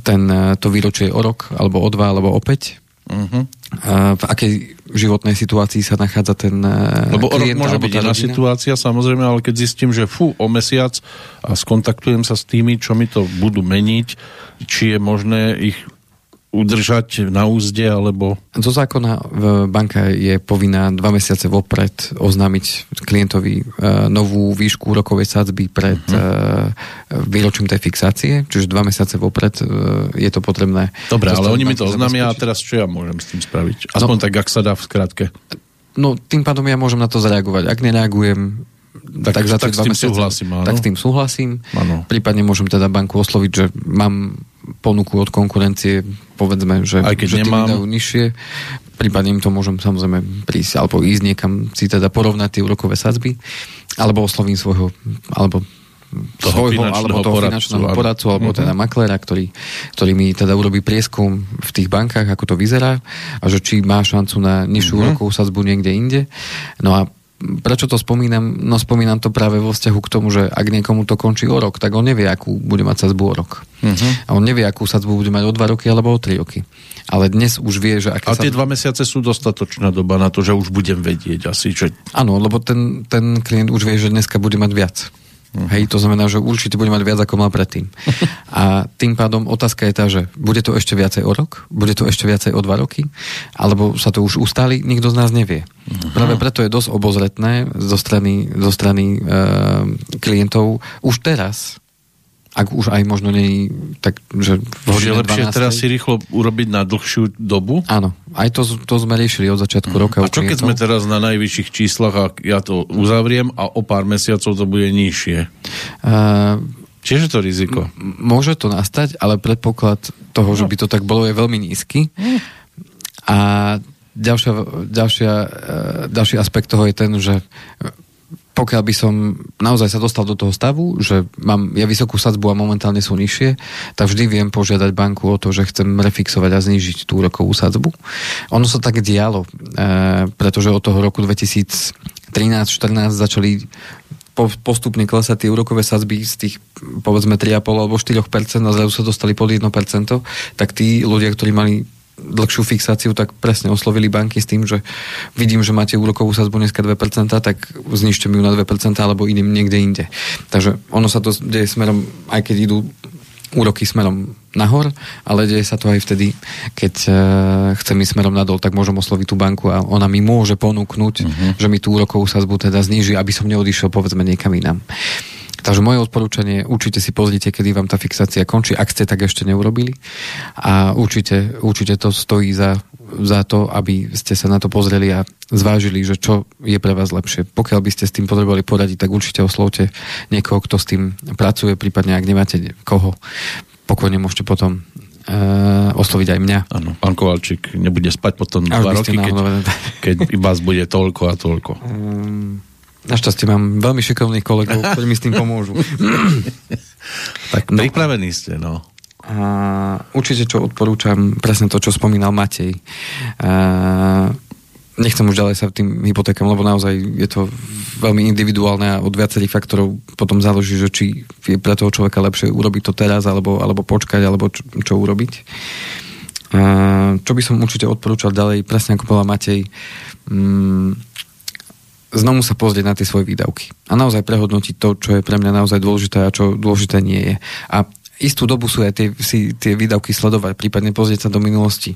Speaker 1: ten, to výročie je o rok, alebo o dva, alebo o päť. Uh-huh. A v akej životnej situácii sa nachádza ten e,
Speaker 2: Lebo
Speaker 1: klient,
Speaker 2: môže byť iná situácia, samozrejme, ale keď zistím, že fú, o mesiac a skontaktujem sa s tými, čo mi to budú meniť, či je možné ich udržať na úzde, alebo...
Speaker 1: Zo zákona banka je povinná dva mesiace vopred oznámiť klientovi e, novú výšku úrokovej sadzby pred uh-huh. výročím tej fixácie, čiže dva mesiace vopred e, je to potrebné.
Speaker 2: Dobre, ale oni mi to oznámia a teraz čo ja môžem s tým spraviť? Aspoň no, tak, ak sa dá v skratke.
Speaker 1: No, tým pádom ja môžem na to zareagovať. Ak nereagujem,
Speaker 2: tak, tak, tak s tým mesiace, súhlasím, áno.
Speaker 1: Tak s tým súhlasím. Áno. Prípadne môžem teda banku osloviť, že mám ponuku od konkurencie, povedzme, že,
Speaker 2: Aj keď
Speaker 1: že
Speaker 2: nemám...
Speaker 1: dajú nižšie, prípadne im to môžem samozrejme prísť, alebo ísť niekam si teda porovnať tie úrokové sadzby, alebo oslovím svojho, alebo
Speaker 2: toho svojho,
Speaker 1: alebo toho poradcu, finančného poradcu, alebo uh-huh. teda maklera, ktorý, ktorý mi teda urobí prieskum v tých bankách, ako to vyzerá a že či má šancu na nižšiu uh-huh. úrokovú sadzbu niekde inde. No a prečo to spomínam? No spomínam to práve vo vzťahu k tomu, že ak niekomu to končí o rok, tak on nevie, akú bude mať sadzbu o rok. Uh-huh. A on nevie, akú sadzbu bude mať o dva roky alebo o tri roky. Ale dnes už vie, že...
Speaker 2: Aké A tie dva mesiace sú dostatočná doba na to, že už budem vedieť asi, že...
Speaker 1: Áno, lebo ten, ten klient už vie, že dneska bude mať viac. Uh-huh. Hej, to znamená, že určite bude mať viac, ako mal predtým. *laughs* A tým pádom otázka je tá, že bude to ešte viacej o rok, bude to ešte viacej o dva roky, alebo sa to už ustáli, nikto z nás nevie. Uh-huh. Práve preto je dosť obozretné zo strany, zo strany e, klientov už teraz ak už aj možno nie tak, že
Speaker 2: hodine lepšie 12. teraz si rýchlo urobiť na dlhšiu dobu?
Speaker 1: Áno, aj to, to sme riešili od začiatku mm. roka.
Speaker 2: A čo keď sme teraz na najvyšších číslach a ja to uzavriem a o pár mesiacov to bude nižšie? Uh, Čiže to riziko?
Speaker 1: M- môže to nastať, ale predpoklad toho, no. že by to tak bolo, je veľmi nízky. Mm. A ďalšia, ďalšia, uh, ďalší aspekt toho je ten, že pokiaľ by som naozaj sa dostal do toho stavu, že mám ja vysokú sadzbu a momentálne sú nižšie, tak vždy viem požiadať banku o to, že chcem refixovať a znížiť tú rokovú sadzbu. Ono sa tak dialo, e, pretože od toho roku 2013-14 začali postupne klesať tie úrokové sadzby z tých povedzme 3,5 alebo 4% a zrazu sa dostali pod 1%, tak tí ľudia, ktorí mali dlhšiu fixáciu, tak presne oslovili banky s tým, že vidím, že máte úrokovú sazbu dneska 2%, tak znižte mi ju na 2% alebo idem niekde inde. Takže ono sa to deje smerom, aj keď idú úroky smerom nahor, ale deje sa to aj vtedy, keď uh, chcem ísť smerom nadol, tak môžem osloviť tú banku a ona mi môže ponúknuť, uh-huh. že mi tú úrokovú sazbu teda zníži, aby som neodišiel povedzme niekam inám. Takže moje odporúčanie, určite si pozrite, kedy vám tá fixácia končí, ak ste tak ešte neurobili. A určite, určite to stojí za, za to, aby ste sa na to pozreli a zvážili, že čo je pre vás lepšie. Pokiaľ by ste s tým potrebovali poradiť, tak určite oslovte niekoho, kto s tým pracuje, prípadne ak nemáte koho, pokojne môžete potom uh, osloviť aj mňa.
Speaker 2: Áno, pán Kovalčík nebude spať potom dva roky, keď, keď iba bude toľko a toľko. Um,
Speaker 1: Našťastie mám veľmi šikovných kolegov, ktorí mi s tým pomôžu. *laughs*
Speaker 2: tak no. pripravení ste, no.
Speaker 1: A určite, čo odporúčam, presne to, čo spomínal Matej. A nechcem už ďalej sa tým hypotékam, lebo naozaj je to veľmi individuálne a od viacerých faktorov potom záleží, že či je pre toho človeka lepšie urobiť to teraz, alebo, alebo počkať, alebo čo, čo urobiť. A čo by som určite odporúčal ďalej, presne ako povedal Matej, mm, znovu sa pozrieť na tie svoje výdavky a naozaj prehodnotiť to, čo je pre mňa naozaj dôležité a čo dôležité nie je. A istú dobu sú aj tie, si tie výdavky sledovať, prípadne pozrieť sa do minulosti.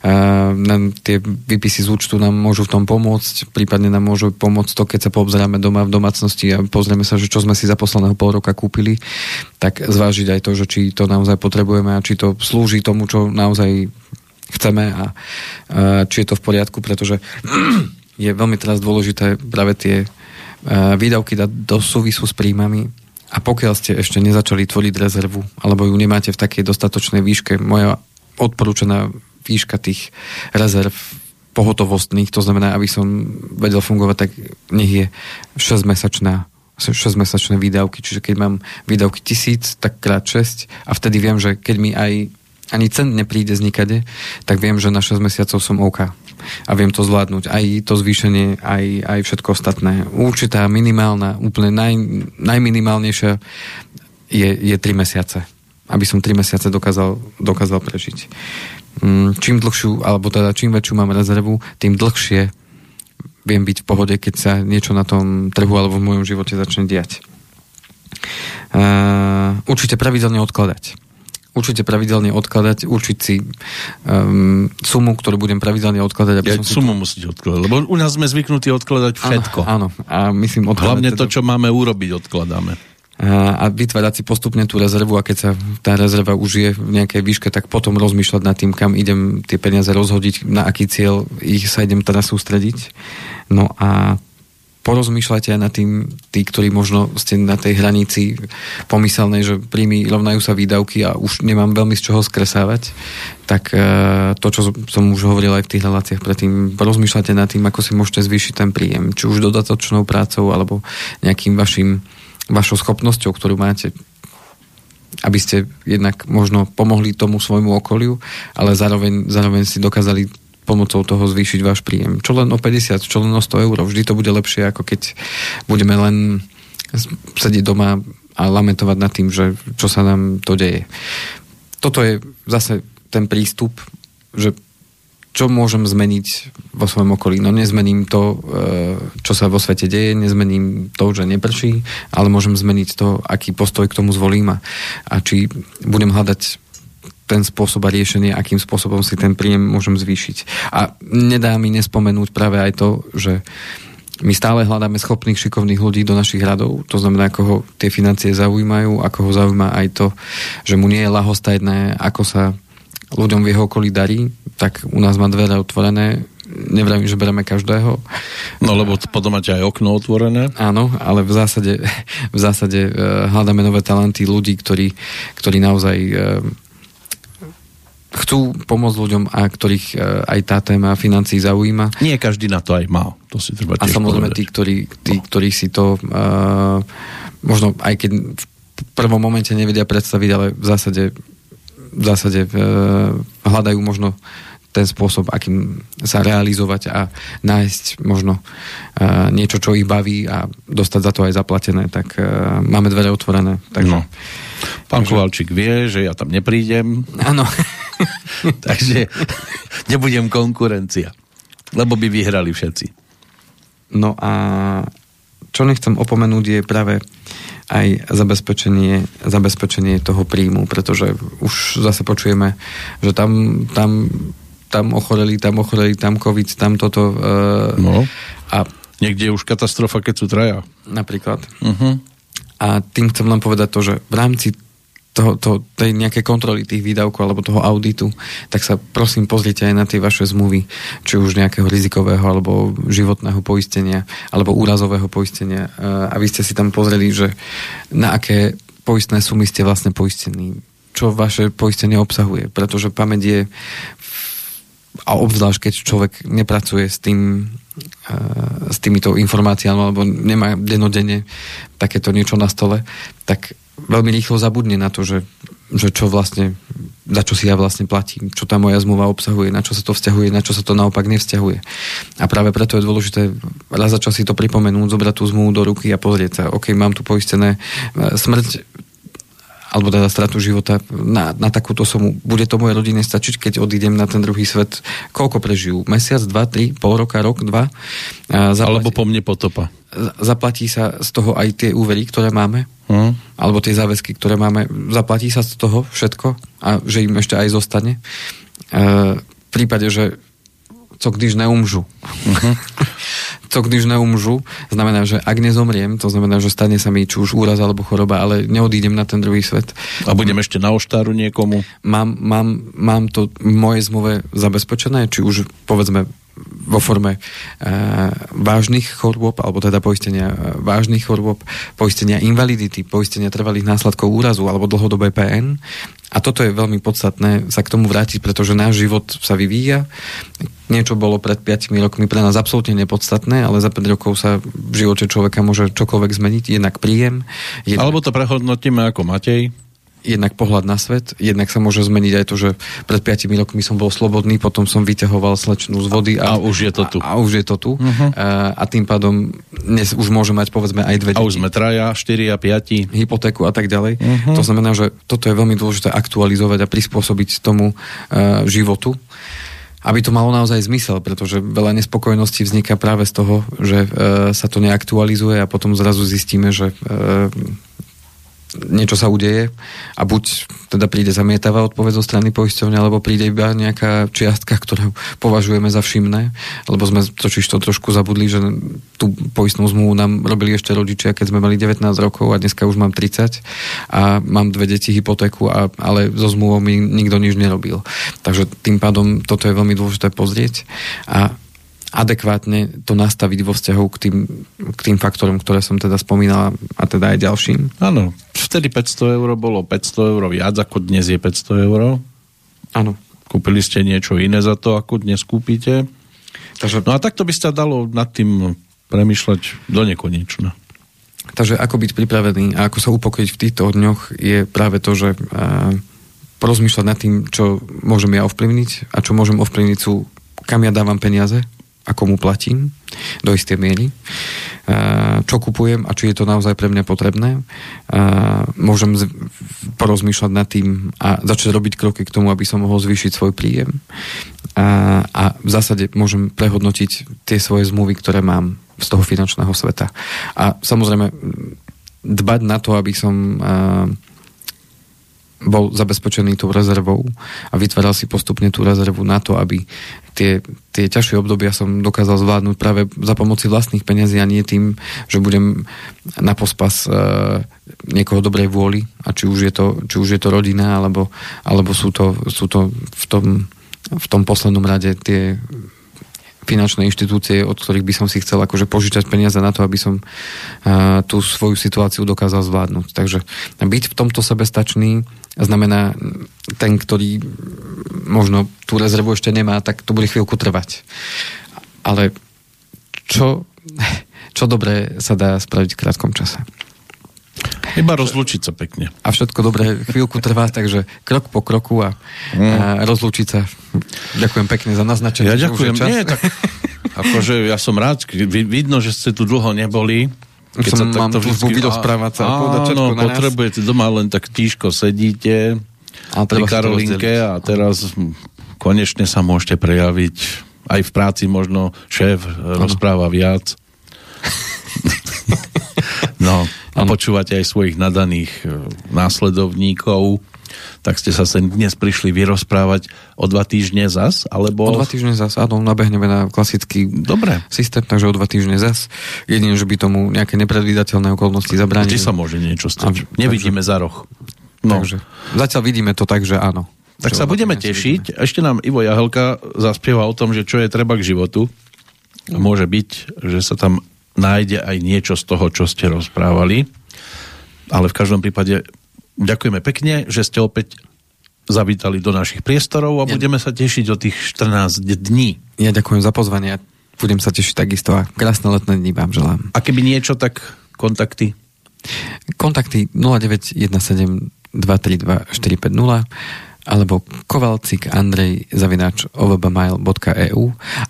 Speaker 1: Uh, tie výpisy z účtu nám môžu v tom pomôcť, prípadne nám môžu pomôcť to, keď sa poobzeráme doma v domácnosti a pozrieme sa, že čo sme si za posledného pol roka kúpili, tak zvážiť aj to, že či to naozaj potrebujeme a či to slúži tomu, čo naozaj chceme a uh, či je to v poriadku, pretože *clears throat* je veľmi teraz dôležité práve tie uh, výdavky dať do súvisu s príjmami. A pokiaľ ste ešte nezačali tvoriť rezervu alebo ju nemáte v takej dostatočnej výške, moja odporúčaná výška tých rezerv pohotovostných, to znamená, aby som vedel fungovať, tak nech je 6-mesačná 6-mesačné výdavky, čiže keď mám výdavky 1000, tak krát 6 a vtedy viem, že keď mi aj ani cent nepríde z nikade, tak viem, že na 6 mesiacov som OK a viem to zvládnuť. Aj to zvýšenie, aj, aj všetko ostatné. Určitá minimálna, úplne naj, najminimálnejšia je, je 3 mesiace. Aby som 3 mesiace dokázal, dokázal prežiť. Mm, čím dlhšiu, alebo teda čím väčšiu mám rezervu, tým dlhšie viem byť v pohode, keď sa niečo na tom trhu alebo v mojom živote začne diať. Uh, určite pravidelne odkladať určite pravidelne odkladať, určiť si um, sumu, ktorú budem pravidelne odkladať.
Speaker 2: Aby ja som sumu si... musíte odkladať, lebo u nás sme zvyknutí odkladať všetko.
Speaker 1: Áno, áno a myslím
Speaker 2: odkladať. Hlavne to, teda- čo máme urobiť, odkladáme
Speaker 1: a vytvárať si postupne tú rezervu a keď sa tá rezerva už je v nejakej výške, tak potom rozmýšľať nad tým, kam idem tie peniaze rozhodiť, na aký cieľ ich sa idem teda sústrediť. No a porozmýšľajte aj nad tým, tí, ktorí možno ste na tej hranici pomyselnej, že príjmy rovnajú sa výdavky a už nemám veľmi z čoho skresávať, tak e, to, čo som už hovoril aj v tých reláciách predtým, porozmýšľajte nad tým, ako si môžete zvýšiť ten príjem, či už dodatočnou prácou alebo nejakým vašim, vašou schopnosťou, ktorú máte aby ste jednak možno pomohli tomu svojmu okoliu, ale zároveň, zároveň si dokázali pomocou toho zvýšiť váš príjem. Čo len o 50, čo len o 100 eur. Vždy to bude lepšie, ako keď budeme len sedieť doma a lamentovať nad tým, že čo sa nám to deje. Toto je zase ten prístup, že čo môžem zmeniť vo svojom okolí. No nezmením to, e, čo sa vo svete deje, nezmením to, že neprší, ale môžem zmeniť to, aký postoj k tomu zvolím a, či budem hľadať ten spôsob a riešenie, akým spôsobom si ten príjem môžem zvýšiť. A nedá mi nespomenúť práve aj to, že my stále hľadáme schopných, šikovných ľudí do našich radov, to znamená, ako ho tie financie zaujímajú, ako ho zaujíma aj to, že mu nie je lahostajné, ako sa ľuďom v jeho okolí darí, tak u nás má dvere otvorené, nevravím, že bereme každého.
Speaker 2: No lebo potom máte aj okno otvorené.
Speaker 1: Áno, ale v zásade, v zásade uh, hľadáme nové talenty ľudí, ktorí, ktorí naozaj uh, chcú pomôcť ľuďom a ktorých e, aj tá téma financí zaujíma.
Speaker 2: Nie každý na to aj má. To si treba
Speaker 1: A samozrejme tí, ktorí, tí, no. ktorí si to uh, možno aj keď v prvom momente nevedia predstaviť, ale v zásade, v zásade uh, hľadajú možno ten spôsob, akým sa realizovať a nájsť možno uh, niečo, čo ich baví a dostať za to aj zaplatené, tak uh, máme dvere otvorené. Takže, no.
Speaker 2: Pán takže... Kovalčík vie, že ja tam neprídem.
Speaker 1: Áno. *laughs* *laughs*
Speaker 2: Takže nebudem konkurencia. Lebo by vyhrali všetci.
Speaker 1: No a čo nechcem opomenúť je práve aj zabezpečenie, zabezpečenie toho príjmu, pretože už zase počujeme, že tam, tam, tam ochoreli, tam ochoreli, tam COVID, tam toto. E,
Speaker 2: no. A Niekde je už katastrofa, keď sú traja.
Speaker 1: Napríklad. Uh-huh. A tým chcem len povedať to, že v rámci toho, to, tej nejaké kontroly tých výdavkov alebo toho auditu, tak sa prosím pozrite aj na tie vaše zmluvy, či už nejakého rizikového alebo životného poistenia alebo úrazového poistenia. A vy ste si tam pozreli, že na aké poistné sumy ste vlastne poistení, čo vaše poistenie obsahuje, pretože pamäť je a obzvlášť, keď človek nepracuje s tým s týmito informáciami alebo nemá denodene takéto niečo na stole, tak veľmi rýchlo zabudne na to, že, že čo vlastne, za čo si ja vlastne platím, čo tá moja zmluva obsahuje, na čo sa to vzťahuje, na čo sa to naopak nevzťahuje. A práve preto je dôležité raz za čas si to pripomenúť, zobrať tú zmluvu do ruky a pozrieť sa, OK, mám tu poistené e, smrť alebo teda stratu života na, na takúto sumu. Bude to mojej rodine stačiť, keď odídem na ten druhý svet? Koľko prežijú? Mesiac, dva, tri, pol roka, rok, dva?
Speaker 2: zaplatí, alebo po mne potopa.
Speaker 1: Zaplatí sa z toho aj tie úvery, ktoré máme? Hmm. Alebo tie záväzky, ktoré máme. Zaplatí sa z toho všetko? A že im ešte aj zostane? E, v prípade, že co když neumžu. Uh-huh. *laughs* co když neumžu, znamená, že ak nezomriem, to znamená, že stane sa mi či už úraz alebo choroba, ale neodídem na ten druhý svet.
Speaker 2: A budem ešte na oštáru niekomu?
Speaker 1: Mám, mám, mám to v mojej zmluve zabezpečené, či už povedzme vo forme e, vážnych chorôb, alebo teda poistenia e, vážnych chorôb, poistenia invalidity, poistenia trvalých následkov úrazu alebo dlhodobé PN. A toto je veľmi podstatné sa k tomu vrátiť, pretože náš život sa vyvíja. Niečo bolo pred 5 rokmi pre nás absolútne nepodstatné, ale za 5 rokov sa v živote človeka môže čokoľvek zmeniť, jednak príjem.
Speaker 2: Jednak... Alebo to prehodnotíme ako Matej
Speaker 1: jednak pohľad na svet, jednak sa môže zmeniť aj to, že pred 5 rokmi som bol slobodný, potom som vyťahoval slečnú z vody
Speaker 2: a, a už je to tu.
Speaker 1: A, a už je to tu. Uh-huh. A, a tým pádom dnes už môže mať povedzme aj dve
Speaker 2: deti. A už sme traja, 4 a 5.
Speaker 1: Hypotéku a tak ďalej. Uh-huh. To znamená, že toto je veľmi dôležité aktualizovať a prispôsobiť tomu uh, životu aby to malo naozaj zmysel, pretože veľa nespokojností vzniká práve z toho, že e, sa to neaktualizuje a potom zrazu zistíme, že e, niečo sa udeje a buď teda príde zamietavá odpoveď zo strany poisťovne, alebo príde iba nejaká čiastka, ktorú považujeme za všimné, lebo sme totiž to trošku zabudli, že tú poistnú zmluvu nám robili ešte rodičia, keď sme mali 19 rokov a dneska už mám 30 a mám dve deti hypotéku, a, ale so zmluvou mi nikto nič nerobil. Takže tým pádom toto je veľmi dôležité pozrieť a adekvátne to nastaviť vo vzťahu k tým, k tým faktorom, ktoré som teda spomínala a teda aj ďalším.
Speaker 2: Áno, vtedy 500 eur bolo 500 eur viac ako dnes je 500 eur.
Speaker 1: Áno.
Speaker 2: Kúpili ste niečo iné za to, ako dnes kúpite. Takže... No a takto by sa dalo nad tým premyšľať do nekonečna.
Speaker 1: Takže ako byť pripravený a ako sa upokojiť v týchto dňoch je práve to, že uh, porozmýšľať nad tým, čo môžem ja ovplyvniť a čo môžem ovplyvniť sú, kam ja dávam peniaze, a komu platím do istej miery, čo kupujem a či je to naozaj pre mňa potrebné. Môžem porozmýšľať nad tým a začať robiť kroky k tomu, aby som mohol zvýšiť svoj príjem. A v zásade môžem prehodnotiť tie svoje zmluvy, ktoré mám z toho finančného sveta. A samozrejme dbať na to, aby som bol zabezpečený tou rezervou a vytváral si postupne tú rezervu na to, aby tie, tie ťažšie obdobia som dokázal zvládnuť práve za pomoci vlastných peniazí a nie tým, že budem na pospas e, niekoho dobrej vôli. A či už je to, či už je to rodina alebo, alebo sú, to, sú to v tom, v tom poslednom rade tie finančné inštitúcie, od ktorých by som si chcel akože požičať peniaze na to, aby som uh, tú svoju situáciu dokázal zvládnuť. Takže byť v tomto sebestačný znamená ten, ktorý možno tú rezervu ešte nemá, tak to bude chvíľku trvať. Ale čo, *laughs* čo dobré sa dá spraviť v krátkom čase?
Speaker 2: Iba rozlúčiť sa pekne.
Speaker 1: A všetko dobre chvíľku trvá, takže krok po kroku a, mm. a rozlúčiť sa. Ďakujem pekne za naznačenie.
Speaker 2: Ja ďakujem. Nie, tak, *laughs* akože ja som rád, vidno, že ste tu dlho neboli.
Speaker 1: Keď som sa mám túžbu vyrozprávať sa.
Speaker 2: Áno, potrebujete doma len tak tížko sedíte a pri Karolinke a teraz konečne sa môžete prejaviť aj v práci možno šéf ano. rozpráva viac. *laughs* no, a počúvate aj svojich nadaných e, následovníkov, tak ste sa sem dnes prišli vyrozprávať o dva týždne zas, alebo...
Speaker 1: O dva týždne zas, áno, nabehneme na klasický
Speaker 2: Dobre.
Speaker 1: systém, takže o dva týždne zas. Jedine, že by tomu nejaké nepredvídateľné okolnosti zabránili.
Speaker 2: Vždy sa môže niečo stať. A, Nevidíme takže, za roh.
Speaker 1: No. Takže, zatiaľ vidíme to tak, že áno.
Speaker 2: Tak sa budeme tešiť. Vidíme. Ešte nám Ivo Jahelka zaspieva o tom, že čo je treba k životu. Môže byť, že sa tam nájde aj niečo z toho, čo ste rozprávali. Ale v každom prípade ďakujeme pekne, že ste opäť zavítali do našich priestorov a ja. budeme sa tešiť o tých 14 dní.
Speaker 1: Ja ďakujem za pozvanie. Budem sa tešiť takisto a krásne letné dní vám želám.
Speaker 2: A keby niečo, tak kontakty?
Speaker 1: Kontakty 0917 232 450 alebo kovalcik andrej zavinač ovbmail.eu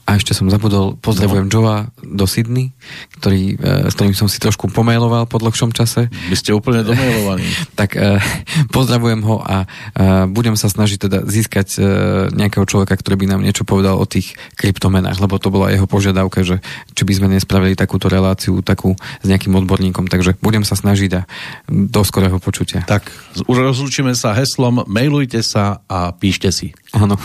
Speaker 1: a ešte som zabudol, pozdravujem no. Joa do Sydney, ktorý, e, s ktorým som si trošku pomailoval po dlhšom čase.
Speaker 2: Vy ste úplne domailovaní. *laughs*
Speaker 1: tak e, pozdravujem ho a e, budem sa snažiť teda získať nejakého človeka, ktorý by nám niečo povedal o tých kryptomenách, lebo to bola jeho požiadavka, že či by sme nespravili takúto reláciu takú s nejakým odborníkom, takže budem sa snažiť a do skorého počutia.
Speaker 2: Tak, už rozlučíme sa heslom, mailujte sa a píšte si.
Speaker 1: Áno.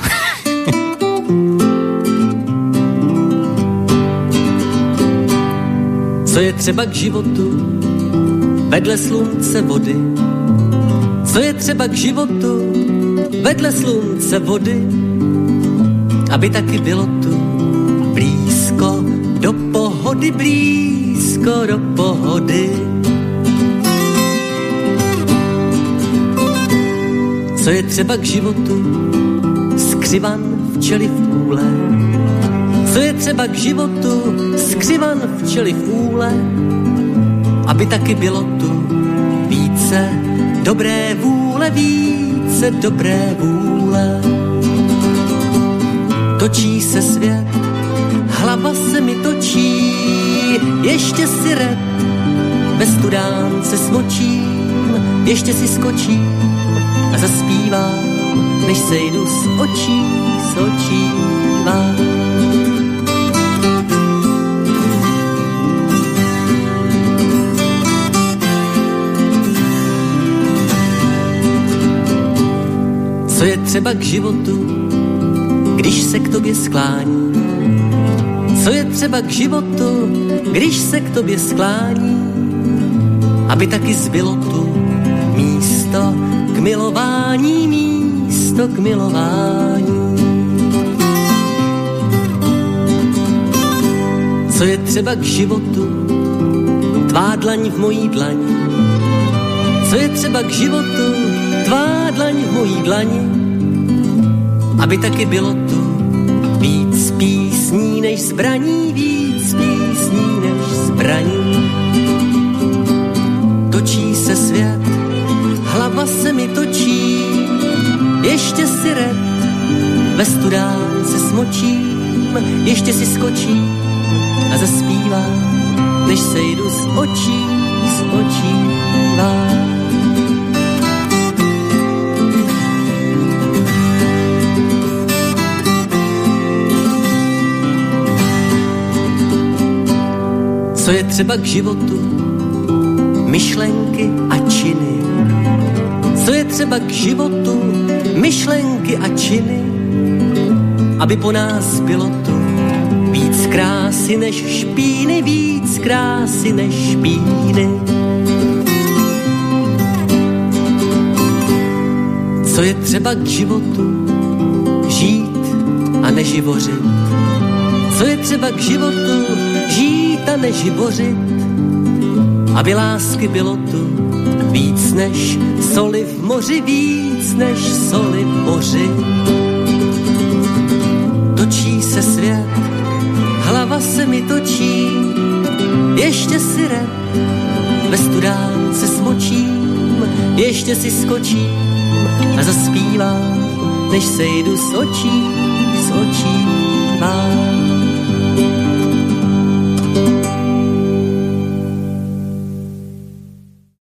Speaker 3: Co je třeba k životu vedle slunce vody? Co je třeba k životu vedle slunce vody? Aby taky bylo tu Blízko do pohody, blízko do pohody. Co je třeba k životu? Skřivan včely v půle. Co je třeba k životu? Skřivan včely v půle. Aby taky bylo tu více dobré vůle, více dobré vůle. Točí se svět, hlava se mi točí, ještě si red, ve studánce smočím, ještě si skočím a zaspívám, než sejdu z očí, z očí vám. Co je třeba k životu, když se k tobě sklání? Co je třeba k životu, když se k tobě sklání? Aby taky zbylo tu místo milování, místo k milování. Co je třeba k životu, tvá dlaň v mojí dlani. Co je třeba k životu, tvá dlaň v mojí dlani aby taky bylo tu víc písní než zbraní, víc písní než zbraní. Točí se svět, hlava se mi točí, ještě si red, ve studán se smočím, ještě si skočím a zaspívám, než sejdu z očí, z očí vám. Co je třeba k životu? Myšlenky a činy. Co je třeba k životu? Myšlenky a činy. Aby po nás bylo tu víc krásy než špíny, víc krásy než špíny. Co je třeba k životu? Žít a neživořit. Co je třeba k životu? Žít a neživořit, aby lásky bylo tu víc než soli v moři, víc než soli v moři. Točí se svět, hlava se mi točí, ještě si red, ve studánce smočím, ještě si skočím a zaspívám, než sejdu s očí, s očí vám.